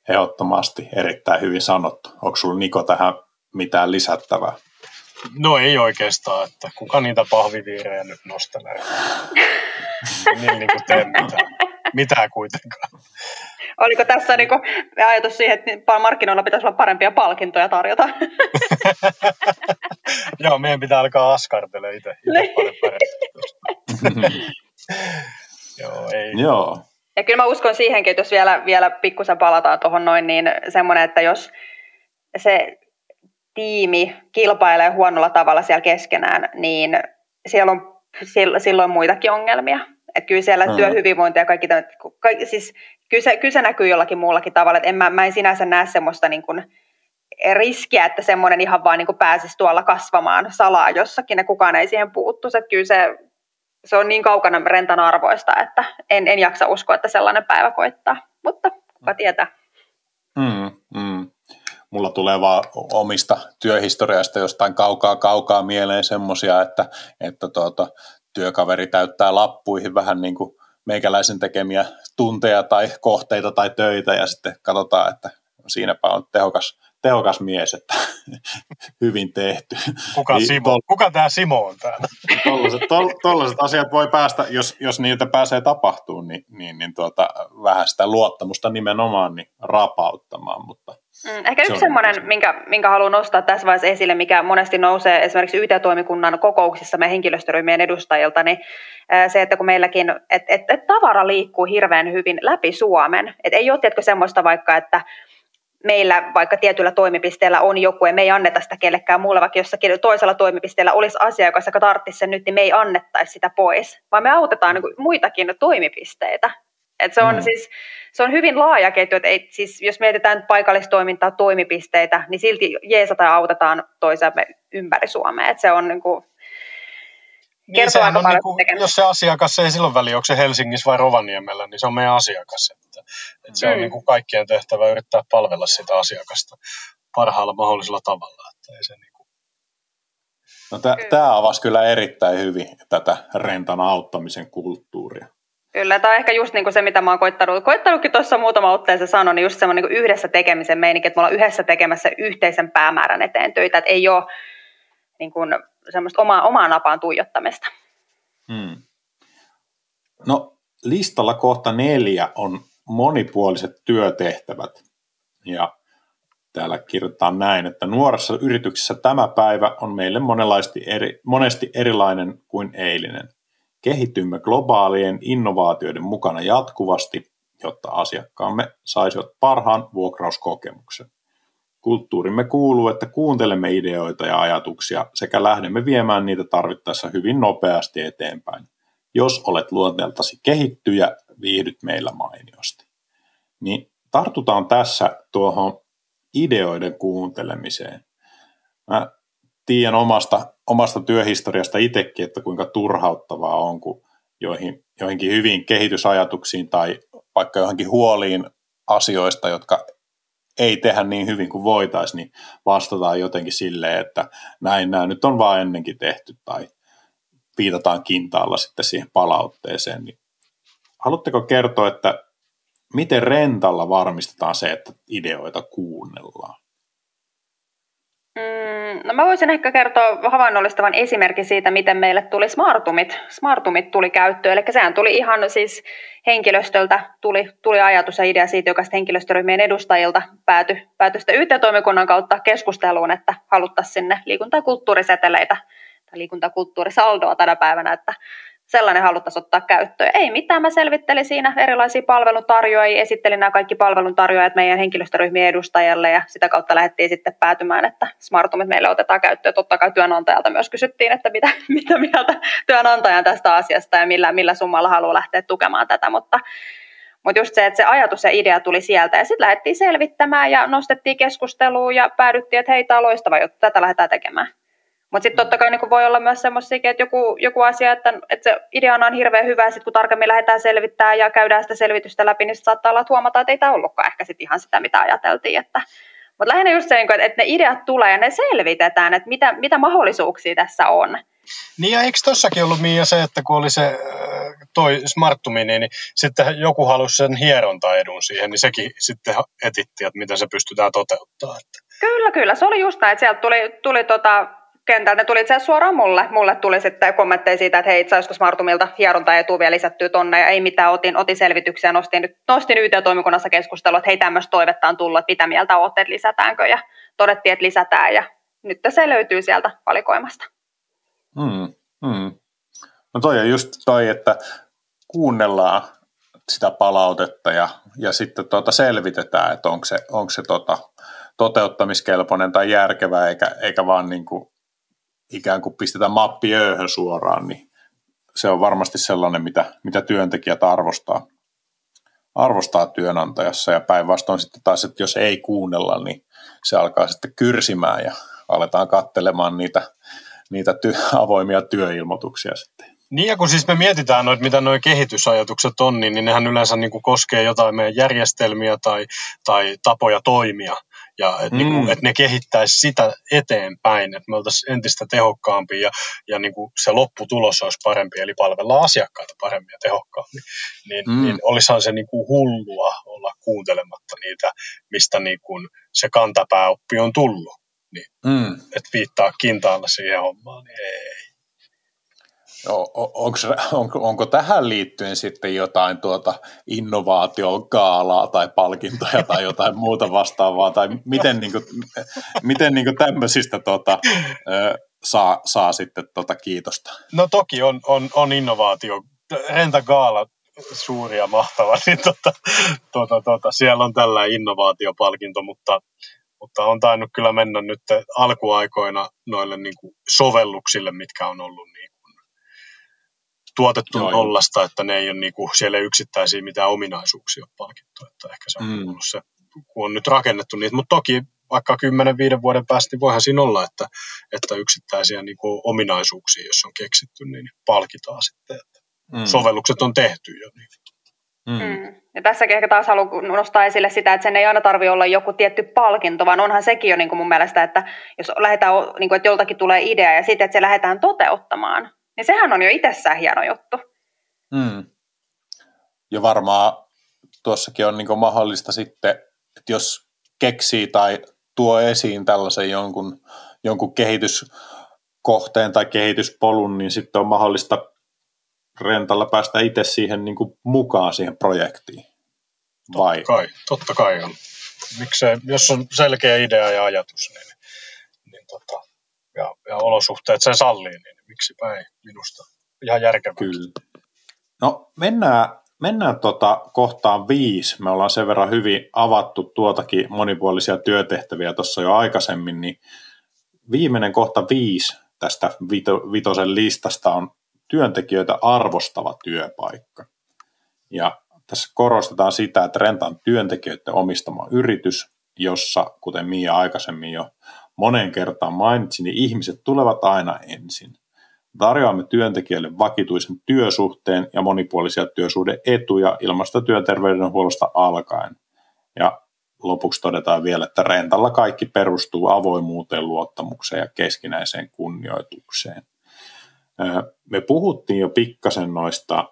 Ehdottomasti erittäin hyvin sanottu. Onko sinulla Niko tähän mitään lisättävää? No ei oikeastaan, että kuka niitä pahviviirejä nyt nostelee. niin, niin kuin tee mitään. Mitään kuitenkaan. Oliko tässä niin ajatus siihen, että markkinoilla pitäisi olla parempia palkintoja tarjota? Joo, meidän pitää alkaa askartelemaan itse, itse paljon Joo, ei. Joo. Ja kyllä mä uskon siihenkin, että jos vielä, vielä pikkusen palataan tuohon noin, niin semmoinen, että jos se tiimi kilpailee huonolla tavalla siellä keskenään, niin siellä on silloin muitakin ongelmia. Että kyllä siellä mm. työhyvinvointi ja kaikki, kaikki siis kyllä se, kyllä se näkyy jollakin muullakin tavalla. Että en, mä, mä en sinänsä näe semmoista niin kuin riskiä, että semmoinen ihan vaan niin kuin pääsisi tuolla kasvamaan salaa jossakin ja kukaan ei siihen puuttuisi. Että kyllä se, se on niin kaukana rentan arvoista, että en, en jaksa uskoa, että sellainen päivä koittaa. Mutta kuka mm. tietää. Mm, mm. Mulla tulee vaan omista työhistoriasta jostain kaukaa kaukaa mieleen semmoisia, että, että tuota, työkaveri täyttää lappuihin vähän niin kuin meikäläisen tekemiä tunteja tai kohteita tai töitä ja sitten katsotaan, että siinäpä on tehokas, tehokas mies, että hyvin tehty. Kuka, niin, Simo? Tol- Kuka tämä Simo on täällä? Tollaiset, tollaiset asiat voi päästä, jos, jos niitä pääsee tapahtumaan, niin, niin, niin tuota, vähän sitä luottamusta nimenomaan niin rapauttamaan, mutta Mm, ehkä yksi se semmoinen, minkä, minkä haluan nostaa tässä vaiheessa esille, mikä monesti nousee esimerkiksi YT-toimikunnan kokouksissa meidän henkilöstöryhmien edustajilta, niin se, että kun meilläkin, että et, et tavara liikkuu hirveän hyvin läpi Suomen. Että ei ole tietkö semmoista vaikka, että meillä vaikka tietyllä toimipisteellä on joku ja me ei anneta sitä kellekään muulle, vaikka jossakin toisella toimipisteellä olisi asia, joka tarvitsisi sen nyt, niin me ei annettaisi sitä pois, vaan me autetaan niin muitakin toimipisteitä. Et se on mm. siis se on hyvin laaja ketju, että ei, siis jos mietitään paikallistoimintaa, toimipisteitä, niin silti jeesataan ja autetaan toisiamme ympäri Suomea. Et se on niin kuin, niin, aika on niin kuin, jos se asiakas ei silloin väliä, onko se Helsingissä vai Rovaniemellä, niin se on meidän asiakas. Että, että se mm. on niin kuin kaikkien tehtävä yrittää palvella sitä asiakasta parhaalla mahdollisella tavalla. Että ei se niin kuin... no, Tämä avasi kyllä erittäin hyvin tätä rentan auttamisen kulttuuria. Kyllä, tämä on ehkä just niin kuin se, mitä mä oon koittanut. Koittanutkin tuossa muutama otteeseen sanoa, niin just semmoinen niin yhdessä tekemisen meininki, että me ollaan yhdessä tekemässä yhteisen päämäärän eteen töitä, että ei ole niin kuin semmoista omaa, omaa napaan tuijottamista. Hmm. No listalla kohta neljä on monipuoliset työtehtävät. Ja täällä kirjoitetaan näin, että nuoressa yrityksessä tämä päivä on meille eri, monesti erilainen kuin eilinen. Kehitymme globaalien innovaatioiden mukana jatkuvasti, jotta asiakkaamme saisivat parhaan vuokrauskokemuksen. Kulttuurimme kuuluu, että kuuntelemme ideoita ja ajatuksia sekä lähdemme viemään niitä tarvittaessa hyvin nopeasti eteenpäin. Jos olet luonteeltasi kehittyjä, viihdyt meillä mainiosti. Niin tartutaan tässä tuohon ideoiden kuuntelemiseen. Mä tiedän omasta, omasta työhistoriasta itsekin, että kuinka turhauttavaa on, kun joihin, joihinkin hyviin kehitysajatuksiin tai vaikka johonkin huoliin asioista, jotka ei tehdä niin hyvin kuin voitaisiin, niin vastataan jotenkin silleen, että näin nämä nyt on vaan ennenkin tehty tai viitataan kintaalla sitten siihen palautteeseen. Niin haluatteko kertoa, että miten rentalla varmistetaan se, että ideoita kuunnellaan? Mm, no mä voisin ehkä kertoa havainnollistavan esimerkin siitä, miten meille tuli smartumit. Smartumit tuli käyttöön, eli sehän tuli ihan siis henkilöstöltä, tuli, tuli ajatus ja idea siitä, joka henkilöstöryhmien edustajilta päätyi, päätyi sitten YT-toimikunnan kautta keskusteluun, että haluttaisiin sinne liikunta- ja kulttuuriseteleitä tai liikuntakulttuurisaldoa tänä päivänä, että sellainen haluttaisiin ottaa käyttöön. Ei mitään, mä selvittelin siinä erilaisia palveluntarjoajia, esittelin nämä kaikki palveluntarjoajat meidän henkilöstöryhmien edustajalle ja sitä kautta lähdettiin sitten päätymään, että smartumit meille otetaan käyttöön. Totta kai työnantajalta myös kysyttiin, että mitä, mitä mieltä työnantajan tästä asiasta ja millä, millä summalla haluaa lähteä tukemaan tätä, mutta mutta just se, että se ajatus ja idea tuli sieltä ja sitten lähdettiin selvittämään ja nostettiin keskusteluun ja päädyttiin, että hei, tämä on loistava juttu, tätä lähdetään tekemään. Mutta sitten totta kai niin voi olla myös semmoisia, että joku, joku asia, että, että se ideana on hirveän hyvä, sitten kun tarkemmin lähdetään selvittämään ja käydään sitä selvitystä läpi, niin saattaa olla, että huomata, että ei tämä ollutkaan ehkä sit ihan sitä, mitä ajateltiin. Että, mutta lähinnä just se, niinku, että ne ideat tulee ja ne selvitetään, että mitä, mitä mahdollisuuksia tässä on. Niin ja eikö tossakin ollut Mia se, että kun oli se äh, toi smarttumi, niin, niin sitten joku halusi sen hierontaedun siihen, niin sekin sitten etitti, että miten se pystytään toteuttamaan. Kyllä, kyllä. Se oli just näin, että sieltä tuli, tuli tota, kentältä. Ne tuli itse asiassa suoraan mulle. Mulle tuli sitten kommentteja siitä, että hei, itse asiassa Smartumilta hieronta etu vielä lisättyy tonne ja ei mitään, otin, otin selvityksiä, nostin, nostin YT-toimikunnassa keskustelua, että hei, tämmöistä toivetta on tullut, että mitä mieltä olette, että lisätäänkö ja todettiin, että lisätään ja nyt se löytyy sieltä valikoimasta. Hmm, hmm. No toi on just toi, että kuunnellaan sitä palautetta ja, ja sitten tuota selvitetään, että onko se, onko se tota, toteuttamiskelpoinen tai järkevä, eikä, eikä vaan niin kuin ikään kuin pistetään mappi ööhön suoraan, niin se on varmasti sellainen, mitä, mitä työntekijät arvostaa, arvostaa työnantajassa ja päinvastoin sitten taas, että jos ei kuunnella, niin se alkaa sitten kyrsimään ja aletaan kattelemaan niitä, niitä ty- avoimia työilmoituksia sitten. Niin ja kun siis me mietitään noit, mitä nuo kehitysajatukset on, niin, niin nehän yleensä niin kuin koskee jotain meidän järjestelmiä tai, tai tapoja toimia ja että niinku, mm. niin että ne kehittäisi sitä eteenpäin, että me oltaisiin entistä tehokkaampia ja, ja niin kuin se lopputulos olisi parempi, eli palvellaan asiakkaita paremmin ja tehokkaammin, niin, mm. niin olisihan se niin kuin hullua olla kuuntelematta niitä, mistä niin kuin se kantapääoppi on tullut. Niin, mm. Että viittaa kintaalla siihen hommaan, niin ei. Onko, onko, onko tähän liittyen sitten jotain tuota innovaatiokaalaa tai palkintoja tai jotain muuta vastaavaa, tai miten, niin kuin, miten niin kuin tämmöisistä tuota, saa, saa sitten tuota kiitosta? No toki on, on, on innovaatio. Renta Gaala suuri ja mahtava, niin tuota, tuota, tuota, siellä on tällä innovaatiopalkinto, mutta, mutta on tainnut kyllä mennä nyt alkuaikoina noille niin kuin sovelluksille, mitkä on ollut tuotettu Joo, nollasta, että ne ei ole niinku, siellä ei yksittäisiä mitään ominaisuuksia palkittu. Että ehkä se on mm. ollut se, kun on nyt rakennettu niitä. Mutta toki vaikka 10-5 vuoden päästä, niin voihan siinä olla, että, että yksittäisiä niinku ominaisuuksia, jos on keksitty, niin palkitaan sitten. Että mm. Sovellukset on tehty jo. Niin. Mm. Mm. Ja tässäkin ehkä taas haluan nostaa esille sitä, että sen ei aina tarvitse olla joku tietty palkinto, vaan onhan sekin jo niin kuin mun mielestä, että jos lähdetään, niin kuin, että joltakin tulee idea ja sitten, että se lähdetään toteuttamaan, niin sehän on jo itsessään hieno juttu. Mm. ja varmaan tuossakin on niin mahdollista sitten, että jos keksii tai tuo esiin tällaisen jonkun, jonkun kehityskohteen tai kehityspolun, niin sitten on mahdollista rentalla päästä itse siihen niin kuin mukaan siihen projektiin. Vai? Totta kai, totta kai on. Miksei, jos on selkeä idea ja ajatus, niin, niin tota, ja, ja olosuhteet sen sallii, niin miksipä ei minusta. Ihan järkevää. Kyllä. No mennään, mennään tota kohtaan viisi. Me ollaan sen verran hyvin avattu tuotakin monipuolisia työtehtäviä tuossa jo aikaisemmin, niin viimeinen kohta viisi tästä vito, vitosen listasta on työntekijöitä arvostava työpaikka. Ja tässä korostetaan sitä, että Renta on työntekijöiden omistama yritys, jossa, kuten Mia aikaisemmin jo monen kertaan mainitsin, niin ihmiset tulevat aina ensin. Tarjoamme työntekijöille vakituisen työsuhteen ja monipuolisia työsuhdeetuja ilmasta työterveydenhuollosta alkaen. Ja lopuksi todetaan vielä, että rentalla kaikki perustuu avoimuuteen, luottamukseen ja keskinäiseen kunnioitukseen. Me puhuttiin jo pikkasen noista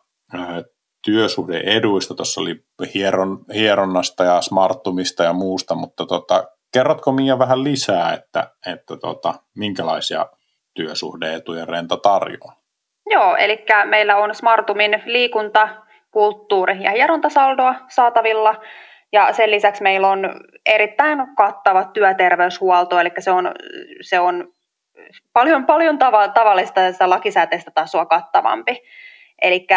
työsuhdeeduista, tuossa oli hieron, hieronnasta ja smarttumista ja muusta, mutta tota, kerrotko Mia vähän lisää, että, että tota, minkälaisia työsuhdeetuja Renta tarjoaa? Joo, eli meillä on Smartumin liikunta, kulttuuri ja hierontasaldoa saatavilla. Ja sen lisäksi meillä on erittäin kattava työterveyshuolto, eli se on, se on paljon, paljon tava, tavallista ja lakisääteistä tasoa kattavampi. Eli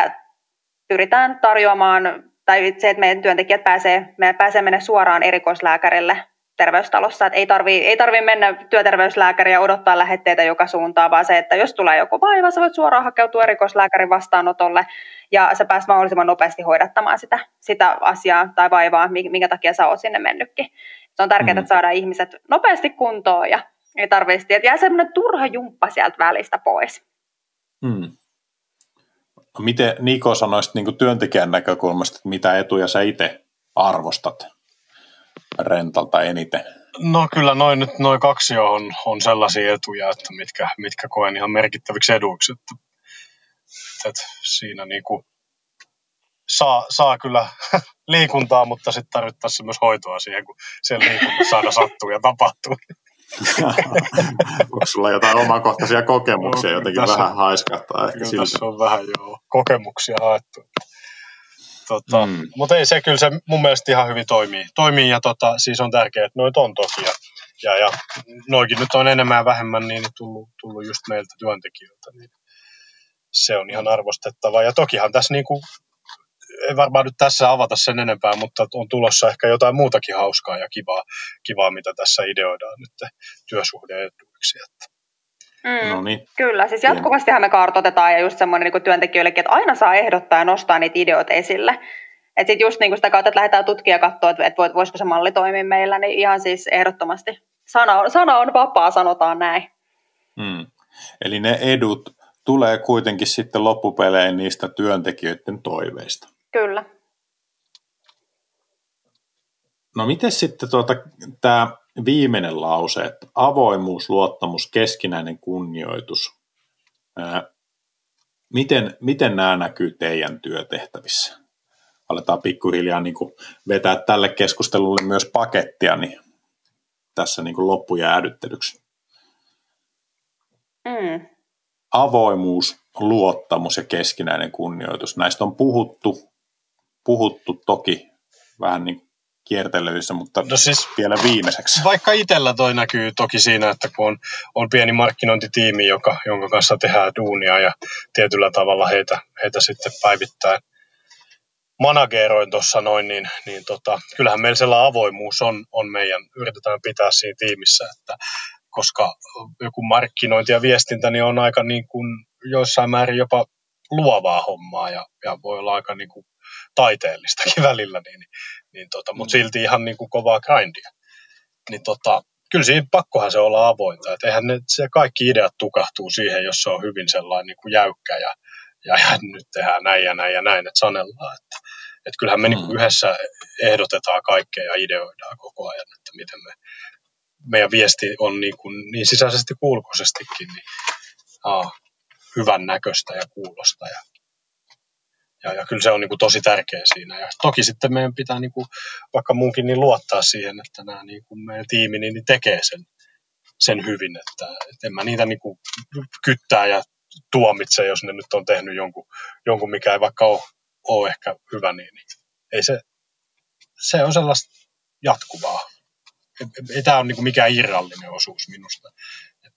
pyritään tarjoamaan, tai se, että meidän työntekijät pääsee, me pääsee mennä suoraan erikoislääkärille terveystalossa, että ei tarvii, ei tarvii mennä työterveyslääkäriä odottaa lähetteitä joka suuntaan, vaan se, että jos tulee joku vaiva, sä voit suoraan hakeutua erikoislääkärin vastaanotolle ja sä pääset mahdollisimman nopeasti hoidattamaan sitä, sitä asiaa tai vaivaa, minkä takia sä oot sinne mennytkin. Se on tärkeää, mm. että saadaan ihmiset nopeasti kuntoon ja ei tarvitse, että jää semmoinen turha jumppa sieltä välistä pois. Mm. Miten Niko sanoisit niin työntekijän näkökulmasta, että mitä etuja sä itse arvostat rentalta eniten? No kyllä noin nyt noin kaksi on, on sellaisia etuja, että mitkä, mitkä koen ihan merkittäviksi eduiksi. Että, että siinä niin kuin saa, saa kyllä liikuntaa, mutta sitten tarvittaisiin myös hoitoa siihen, kun sen liikunnassa aina sattuu ja tapahtuu. Onko sulla jotain omakohtaisia kokemuksia no, jotenkin tässä, vähän haiskahtaa? Ehkä kyllä tässä on vähän jo kokemuksia haettu. Tota, mm. Mutta ei se kyllä se mun mielestä ihan hyvin toimii. Toimii ja tota, siis on tärkeää, että noita on tosia. Ja, ja noikin nyt on enemmän ja vähemmän niin tullut, tullut just meiltä työntekijöiltä. Niin se on ihan arvostettavaa. Ja tokihan tässä niin kuin, ei varmaan nyt tässä avata sen enempää, mutta on tulossa ehkä jotain muutakin hauskaa ja kivaa, kivaa mitä tässä ideoidaan nyt työsuhdeetuiksi. Että Mm, no niin. Kyllä, siis jatkuvastihan me kartoitetaan ja just semmoinen niin työntekijöillekin, että aina saa ehdottaa ja nostaa niitä ideoita esille. Että sitten just niin sitä kautta, että lähdetään tutkia ja katsoa, että, että voisiko se malli toimia meillä, niin ihan siis ehdottomasti. Sana on, sana on vapaa, sanotaan näin. Mm. Eli ne edut tulee kuitenkin sitten loppupeleen niistä työntekijöiden toiveista. Kyllä. No miten sitten tuota, tämä viimeinen lause, että avoimuus, luottamus, keskinäinen kunnioitus. Miten, miten nämä näkyy teidän työtehtävissä? Aletaan pikkuhiljaa niin kuin vetää tälle keskustelulle myös pakettia niin tässä niin kuin loppujäädyttelyksi. Mm. Avoimuus, luottamus ja keskinäinen kunnioitus. Näistä on puhuttu, puhuttu toki vähän niin kiertelyissä, mutta no siis, vielä viimeiseksi. Vaikka itsellä toi näkyy toki siinä, että kun on, on pieni markkinointitiimi, joka, jonka kanssa tehdään duunia ja tietyllä tavalla heitä, heitä sitten päivittäin manageroin tuossa noin, niin, niin tota, kyllähän meillä sellainen avoimuus on, on meidän, yritetään pitää siinä tiimissä, että koska joku markkinointi ja viestintä niin on aika niin kuin joissain määrin jopa luovaa hommaa ja, ja voi olla aika niin kuin taiteellistakin välillä, niin, niin tota, mutta mm. silti ihan niin kuin kovaa grindia. Niin tota, kyllä siinä pakkohan se olla avointa. Et eihän ne, se kaikki ideat tukahtuu siihen, jos se on hyvin sellainen niin kuin jäykkä ja, ja, ja nyt tehdään näin ja näin ja näin, että sanellaan. Että, että kyllähän me mm. niin yhdessä ehdotetaan kaikkea ja ideoidaan koko ajan, että miten me, meidän viesti on niin, kuin, niin sisäisesti kuin ulkoisestikin niin, aa, hyvän näköistä ja kuulosta ja ja, ja kyllä se on niin kuin tosi tärkeä siinä. Ja toki sitten meidän pitää niin kuin, vaikka munkin niin luottaa siihen, että nämä niin kuin meidän tiimi niin, niin tekee sen, sen hyvin, että, että en mä niitä niin kuin kyttää ja tuomitse, jos ne nyt on tehnyt jonkun, jonkun mikä ei vaikka ole, ole ehkä hyvä, niin, niin ei se, se on sellaista jatkuvaa. Ei, tämä ole niin kuin mikään irrallinen osuus minusta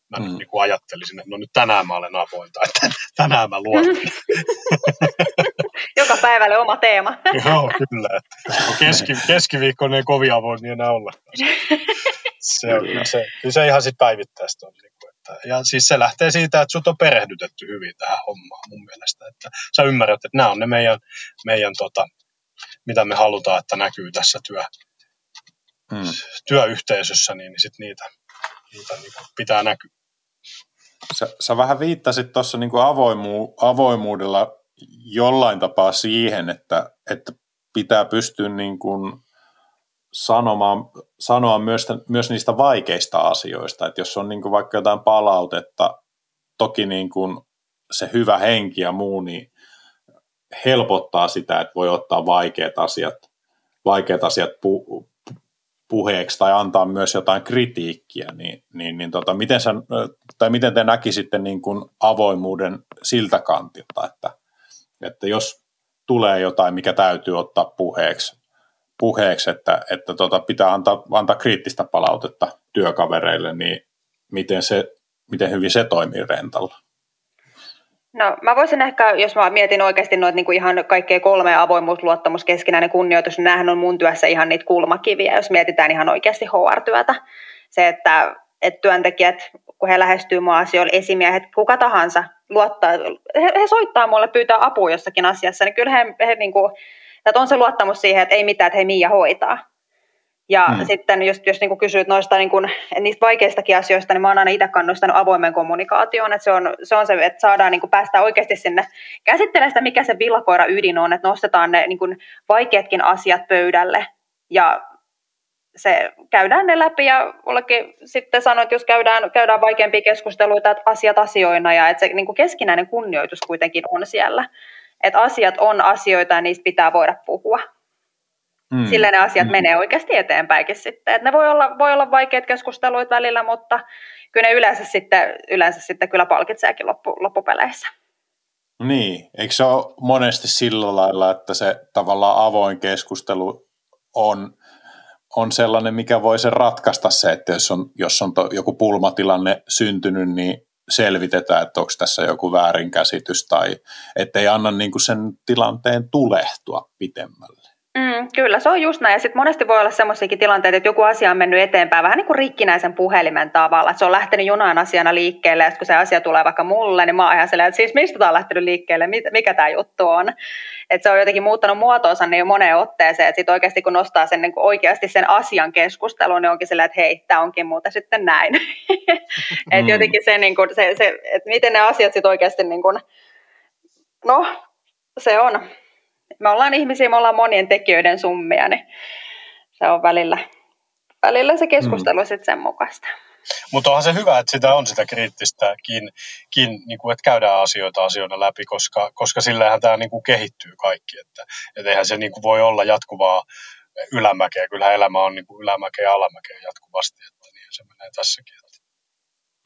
mä mm. niin kuin ajattelisin, että no nyt tänään mä olen avoin tai tänään mä luon. Joka päivälle oma teema. Joo, kyllä. Keski, keskiviikko ei kovin avoin niin enää olla. Se on, kyllä se, kyllä se ihan sitten päivittäistä on. Niin kuin, että, ja siis se lähtee siitä, että sut on perehdytetty hyvin tähän hommaan mun mielestä. Että sä ymmärrät, että nämä on ne meidän, meidän tota, mitä me halutaan, että näkyy tässä työ, mm. työyhteisössä, niin, niin sit niitä, niitä niin pitää näkyä. Sä, sä vähän viittasit tuossa niin avoimu, avoimuudella jollain tapaa siihen, että, että pitää pystyä niin kuin sanomaan, sanoa myös, myös niistä vaikeista asioista. Että jos on niin kuin vaikka jotain palautetta, toki niin kuin se hyvä henki ja muu, niin helpottaa sitä, että voi ottaa vaikeat asiat, vaikeat asiat pu, puheeksi tai antaa myös jotain kritiikkiä, niin, niin, niin tota, miten, sä, tai miten te näkisitte niin kuin avoimuuden siltä kantilta, että, että jos tulee jotain, mikä täytyy ottaa puheeksi, puheeksi että, että tota, pitää antaa, antaa kriittistä palautetta työkavereille, niin miten, se, miten hyvin se toimii rentalla? No mä voisin ehkä, jos mä mietin oikeasti noita niin ihan kaikkea kolme avoimuus, luottamus, keskinäinen kunnioitus, niin on mun työssä ihan niitä kulmakiviä, jos mietitään ihan oikeasti HR-työtä. Se, että, että työntekijät, kun he lähestyy mua asioilla, esimiehet, kuka tahansa, luottaa, he, he soittaa mulle, pyytää apua jossakin asiassa, niin kyllä he, he niin kuin, että on se luottamus siihen, että ei mitään, että hei Mia hoitaa. Ja mm. sitten jos, jos niin kysyt noista niin kuin, niistä vaikeistakin asioista, niin mä oon aina itse kannustanut avoimen kommunikaatioon, että se on se, on se että saadaan niin kuin päästä oikeasti sinne käsittelemään sitä, mikä se villakoira ydin on, että nostetaan ne niin kuin vaikeatkin asiat pöydälle ja se, käydään ne läpi ja mullekin sitten sanoin, että jos käydään, käydään vaikeampia keskusteluita, että asiat asioina ja että se niin kuin keskinäinen kunnioitus kuitenkin on siellä. Että asiat on asioita ja niistä pitää voida puhua. Mm. Sillä ne asiat mm. menee oikeasti eteenpäinkin sitten. Et ne voi olla, voi olla vaikeat keskusteluit välillä, mutta kyllä ne yleensä sitten, yleensä sitten kyllä palkitseekin loppu, loppupeleissä. Niin, eikö se ole monesti sillä lailla, että se tavallaan avoin keskustelu on, on sellainen, mikä voi sen ratkaista se, että jos on, jos on to, joku pulmatilanne syntynyt, niin selvitetään, että onko tässä joku väärinkäsitys tai ettei anna niin kuin sen tilanteen tulehtua pitemmälle. Mm, kyllä, se on just näin. Ja sitten monesti voi olla sellaisiakin tilanteita, että joku asia on mennyt eteenpäin vähän niin kuin rikkinäisen puhelimen tavalla. Se on lähtenyt junan asiana liikkeelle, ja kun se asia tulee vaikka mulle, niin mä oon ihan että siis mistä tämä on lähtenyt liikkeelle, mikä tämä juttu on. Että se on jotenkin muuttanut muotoonsa niin moneen otteeseen, että sitten oikeasti kun nostaa sen niin kuin oikeasti sen asian keskusteluun, niin onkin silleen, että hei, tämä onkin muuta sitten näin. että mm. jotenkin se, niin kuin, se, se että miten ne asiat sitten oikeasti, niin kuin, no se on me ollaan ihmisiä, me ollaan monien tekijöiden summia, niin se on välillä, välillä se keskustelu mm. sitten sen mukaista. Mutta onhan se hyvä, että sitä on sitä kriittistäkin, niin kuin, että käydään asioita asioina läpi, koska, koska sillähän tämä niin kuin kehittyy kaikki. Että, et eihän se niin kuin voi olla jatkuvaa ylämäkeä. Kyllähän elämä on niin kuin ylämäkeä ja alamäkeä jatkuvasti, että niin se menee tässäkin.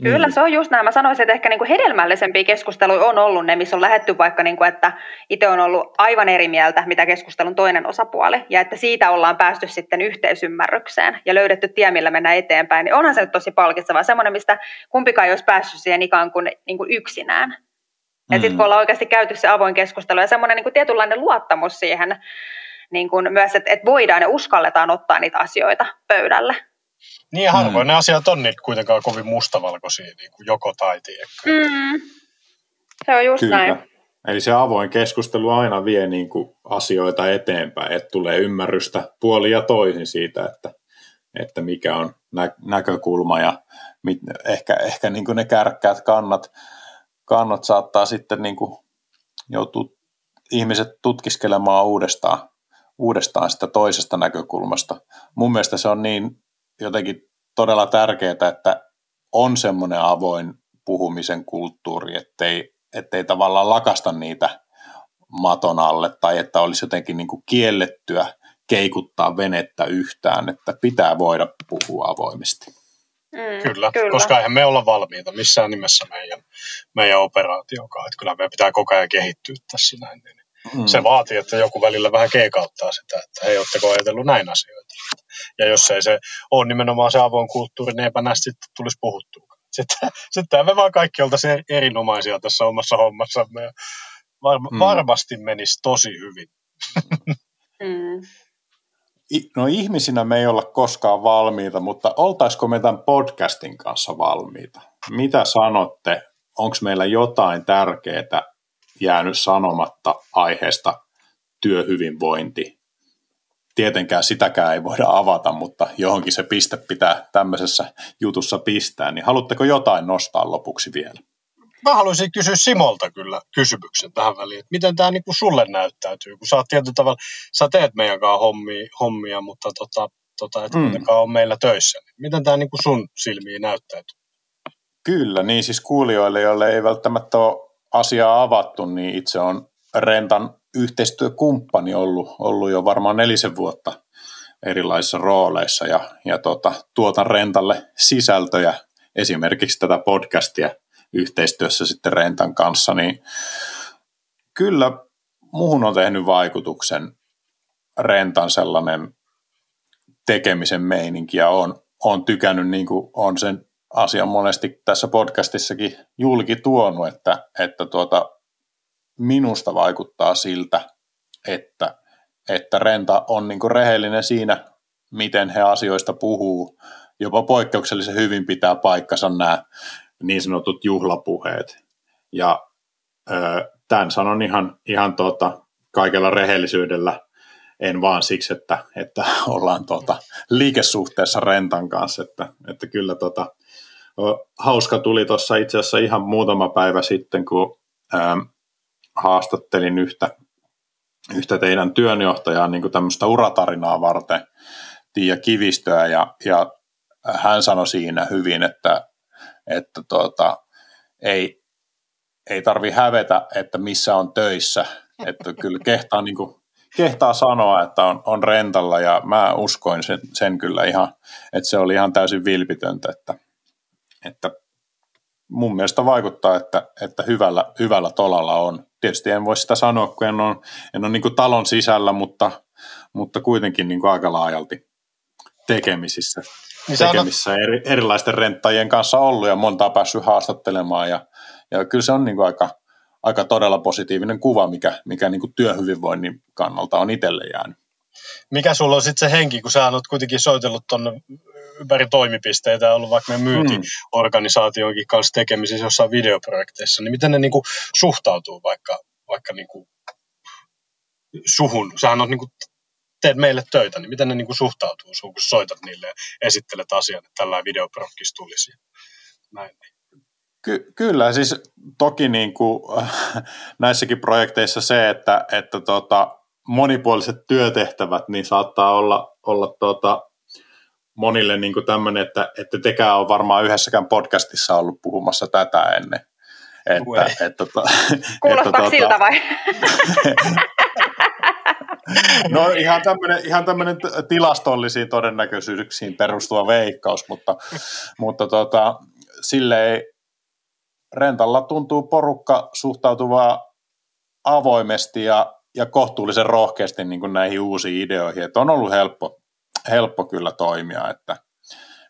Kyllä, mm. se on just näin. Mä sanoisin, että ehkä niin kuin hedelmällisempiä keskusteluja on ollut ne, missä on lähetty vaikka, niin kuin, että itse on ollut aivan eri mieltä, mitä keskustelun toinen osapuoli, ja että siitä ollaan päästy sitten yhteisymmärrykseen ja löydetty tie, millä mennään eteenpäin, niin onhan se nyt tosi palkitsevaa. Semmoinen, mistä kumpikaan ei olisi päässyt siihen ikään kuin, niin kuin yksinään. Mm. Ja sitten kun ollaan oikeasti käyty se avoin keskustelu ja semmoinen niin kuin tietynlainen luottamus siihen, niin kuin myös, että, että voidaan ja uskalletaan ottaa niitä asioita pöydälle. Niin harvoin mm. ne asiat on niin kuitenkaan kovin mustavalkoisia, niin kuin joko tai mm. Se on just Kyllä. näin. Eli se avoin keskustelu aina vie niin kuin asioita eteenpäin, että tulee ymmärrystä puoli ja toisin siitä, että, että mikä on nä- näkökulma ja mit, ehkä, ehkä niin kuin ne kärkkäät kannat, kannat saattaa sitten niin kuin joutua ihmiset tutkiskelemaan uudestaan, uudestaan sitä toisesta näkökulmasta. Mun mielestä se on niin jotenkin todella tärkeää, että on semmoinen avoin puhumisen kulttuuri, ettei, ettei tavallaan lakasta niitä maton alle tai että olisi jotenkin niin kuin kiellettyä keikuttaa venettä yhtään, että pitää voida puhua avoimesti. Mm, kyllä, kyllä, koska eihän me olla valmiita missään nimessä meidän, meidän operaatiokaan. Että kyllä meidän pitää koko ajan kehittyä tässä näin. Niin mm. Se vaatii, että joku välillä vähän keikauttaa sitä, että hei, oletteko ajatellut näin asioita. Ja jos ei se ole nimenomaan se avoin kulttuuri, niin eipä näistä sitten tulisi puhuttua. Sitten, sitten me vaan kaikki oltaisiin erinomaisia tässä omassa hommassamme. Ja varma, mm. Varmasti menisi tosi hyvin. Mm. No ihmisinä me ei olla koskaan valmiita, mutta oltaisiko me tämän podcastin kanssa valmiita? Mitä sanotte? Onko meillä jotain tärkeää jäänyt sanomatta aiheesta työhyvinvointi? Tietenkään sitäkään ei voida avata, mutta johonkin se piste pitää tämmöisessä jutussa pistää. Niin haluatteko jotain nostaa lopuksi vielä? Mä haluaisin kysyä Simolta kyllä kysymyksen tähän väliin, että miten tämä niin sulle näyttäytyy, kun sä oot tietyllä tavalla, sä teet meidän kanssa hommia, hommia mutta tota, tota, et mm. on meillä töissä. Niin miten tämä niin sun silmiin näyttäytyy? Kyllä, niin siis kuulijoille, joille ei välttämättä ole asiaa avattu, niin itse on Rentan yhteistyökumppani ollut, ollut jo varmaan nelisen vuotta erilaisissa rooleissa ja, ja tota, tuotan Rentalle sisältöjä, esimerkiksi tätä podcastia yhteistyössä sitten Rentan kanssa, niin kyllä muuhun on tehnyt vaikutuksen Rentan sellainen tekemisen meininki ja on, on tykännyt, niin kuin on sen asian monesti tässä podcastissakin julki tuonut, että, että tuota, minusta vaikuttaa siltä, että, että Renta on niin kuin rehellinen siinä, miten he asioista puhuu. Jopa poikkeuksellisen hyvin pitää paikkansa nämä niin sanotut juhlapuheet. Ja ö, tämän sanon ihan, ihan tuota, kaikella rehellisyydellä, en vaan siksi, että, että ollaan tuota, liikesuhteessa Rentan kanssa, että, että kyllä tuota, hauska tuli tuossa itse asiassa ihan muutama päivä sitten, kun ää, haastattelin yhtä, yhtä teidän työnjohtajaa niin tämmöistä uratarinaa varten, Tiia Kivistöä, ja, ja hän sanoi siinä hyvin, että, että tuota, ei, ei tarvi hävetä, että missä on töissä, että kyllä kehtaa, niin kuin, kehtaa sanoa, että on, on rentalla ja mä uskoin sen, sen kyllä ihan, että se oli ihan täysin vilpitöntä, että, että mun mielestä vaikuttaa, että, että hyvällä, hyvällä tolalla on. Tietysti en voi sitä sanoa, kun en ole, en ole niin talon sisällä, mutta, mutta kuitenkin niin kuin aika laajalti tekemisissä niin tekemissä eri, erilaisten renttajien kanssa ollut ja montaa päässyt haastattelemaan ja, ja kyllä se on niin kuin aika, aika todella positiivinen kuva, mikä, mikä niin kuin työhyvinvoinnin kannalta on itselle jäänyt. Mikä sulla on sitten se henki, kun sä oot kuitenkin soitellut tuonne ympäri toimipisteitä ja ollut vaikka me myyntiorganisaatioonkin kanssa tekemisissä jossain videoprojekteissa, niin miten ne niin kuin suhtautuu vaikka, vaikka niin kuin suhun? Sähän on niin kuin teet meille töitä, niin miten ne niin kuin suhtautuu sun, kun soitat niille ja esittelet asian, että tällainen videoprokkis tulisi. Näin. Ky- kyllä, siis toki niin kuin, näissäkin projekteissa se, että, että tota, monipuoliset työtehtävät niin saattaa olla, olla tota, monille niin kuin tämmöinen, että, että tekään on varmaan yhdessäkään podcastissa ollut puhumassa tätä ennen. Että, että, että, tota, Kuulostaa että, siltä vai? No ihan tämmöinen, ihan tämmöinen tilastollisiin todennäköisyyksiin perustuva veikkaus, mutta, mutta tota, silleen rentalla tuntuu porukka suhtautuvaa avoimesti ja, ja kohtuullisen rohkeasti niin kuin näihin uusiin ideoihin, että on ollut helppo, helppo kyllä toimia, että,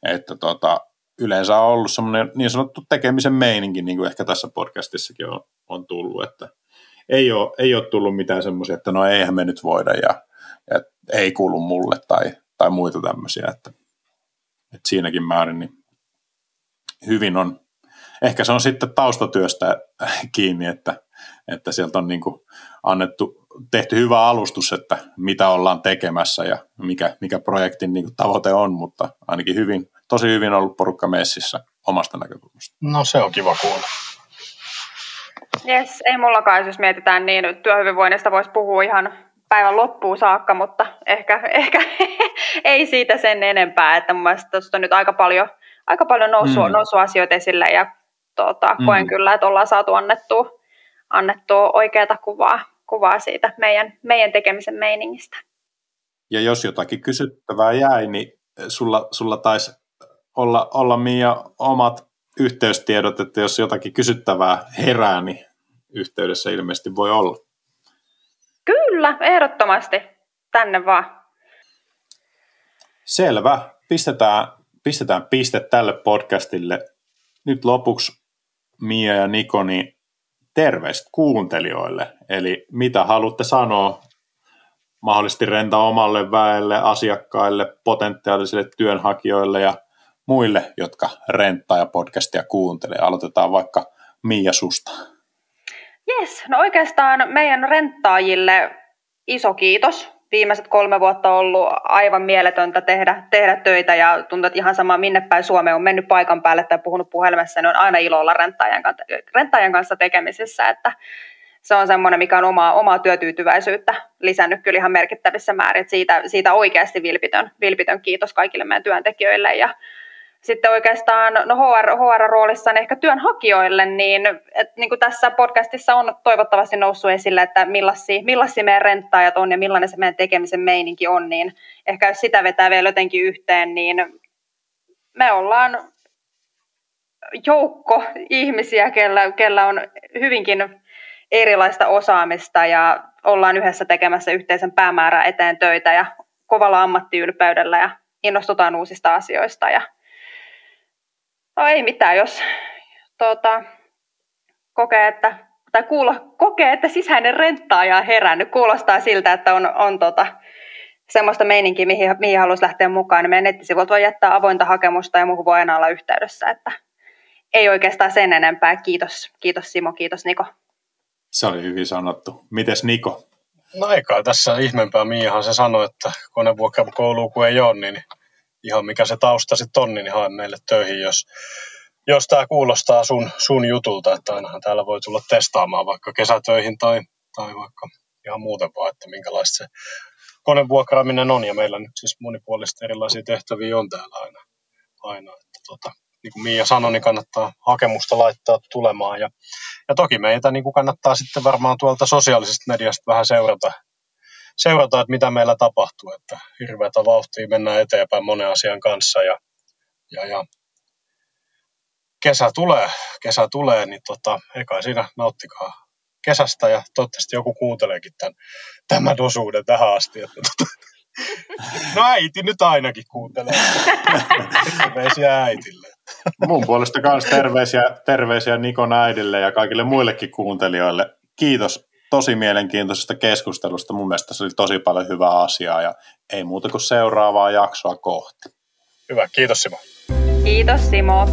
että tota, yleensä on ollut semmoinen niin sanottu tekemisen meininki, niin kuin ehkä tässä podcastissakin on, on tullut, että ei ole, ei ole tullut mitään semmoisia, että no eihän me nyt voida ja, ja ei kuulu mulle tai, tai muita tämmöisiä, että, että siinäkin määrin niin hyvin on, ehkä se on sitten taustatyöstä kiinni, että, että sieltä on niin annettu, tehty hyvä alustus, että mitä ollaan tekemässä ja mikä, mikä projektin niin kuin tavoite on, mutta ainakin hyvin, tosi hyvin ollut porukka messissä omasta näkökulmasta. No se on kiva kuulla. Yes, ei mullakaan, jos mietitään niin, työhyvinvoinnista voisi puhua ihan päivän loppuun saakka, mutta ehkä, ehkä ei siitä sen enempää, että mun mielestä tuosta on nyt aika paljon, aika paljon noussut, mm. noussut asioita esille ja tuota, mm. koen kyllä, että ollaan saatu annettua, annettua oikeata kuvaa, kuvaa siitä meidän, meidän tekemisen meiningistä. Ja jos jotakin kysyttävää jäi, niin sulla, sulla taisi olla, olla Mia omat yhteystiedot, että jos jotakin kysyttävää herää, niin yhteydessä ilmeisesti voi olla. Kyllä, ehdottomasti. Tänne vaan. Selvä. Pistetään, pistetään piste tälle podcastille. Nyt lopuksi Mia ja Niko, niin terveistä kuuntelijoille. Eli mitä haluatte sanoa mahdollisesti renta omalle väelle, asiakkaille, potentiaalisille työnhakijoille ja muille, jotka renttaa ja podcastia kuuntelee. Aloitetaan vaikka Mia susta. Yes, no oikeastaan meidän renttaajille iso kiitos. Viimeiset kolme vuotta ollut aivan mieletöntä tehdä, tehdä töitä ja tuntuu, että ihan sama minne päin Suomeen on mennyt paikan päälle tai puhunut puhelimessa, niin on aina ilo olla renttaajan, renttaajan kanssa tekemisissä, että se on semmoinen, mikä on omaa, omaa työtyytyväisyyttä lisännyt kyllä ihan merkittävissä määrin. Siitä, siitä oikeasti vilpitön, vilpitön kiitos kaikille meidän työntekijöille ja sitten oikeastaan no HR, HR-roolissa ehkä työnhakijoille, niin, et, niin kuin tässä podcastissa on toivottavasti noussut esille, että millaisia, millaisia meidän renttaajat on ja millainen se meidän tekemisen meininki on, niin ehkä jos sitä vetää vielä jotenkin yhteen, niin me ollaan joukko ihmisiä, kellä, kellä on hyvinkin erilaista osaamista ja ollaan yhdessä tekemässä yhteisen päämäärän eteen töitä ja kovalla ammattiylpeydellä ja innostutaan uusista asioista ja No ei mitään, jos tuota, kokee, että, tai kuulo, kokee, että sisäinen renttaaja on herännyt. Kuulostaa siltä, että on, on tota, semmoista meininkiä, mihin, mihin haluaisi lähteä mukaan. Niin meidän nettisivut voi jättää avointa hakemusta ja muuhun voi aina olla yhteydessä. Että ei oikeastaan sen enempää. Kiitos, kiitos Simo, kiitos Niko. Se oli hyvin sanottu. Mites Niko? No eikä tässä ihmeempää Miihan se sanoi, että konevuokrakoulu kun ei ole, niin ihan mikä se tausta sitten on, niin hae meille töihin, jos, jos tämä kuulostaa sun, sun jutulta, että ainahan täällä voi tulla testaamaan vaikka kesätöihin tai, tai vaikka ihan muuten vaan, että minkälaista se konevuokraaminen on, ja meillä nyt siis monipuolisesti erilaisia tehtäviä on täällä aina. aina että tota, niin kuin Miia sanoi, niin kannattaa hakemusta laittaa tulemaan, ja, ja toki meitä niin kuin kannattaa sitten varmaan tuolta sosiaalisesta mediasta vähän seurata, seurata, että mitä meillä tapahtuu, että hirveätä vauhtia mennään eteenpäin monen asian kanssa ja, ja, ja kesä tulee, kesä tulee, niin tota, eikä siinä nauttikaa kesästä ja toivottavasti joku kuunteleekin tämän, tämän osuuden tähän asti. Että, tota, no äiti nyt ainakin kuuntelee. Terveisiä äitille. Mun puolesta myös terveisiä, terveisiä Nikon äidille ja kaikille muillekin kuuntelijoille. Kiitos tosi mielenkiintoisesta keskustelusta. Mun mielestä se oli tosi paljon hyvää asiaa ja ei muuta kuin seuraavaa jaksoa kohti. Hyvä, kiitos Simo. Kiitos Simo.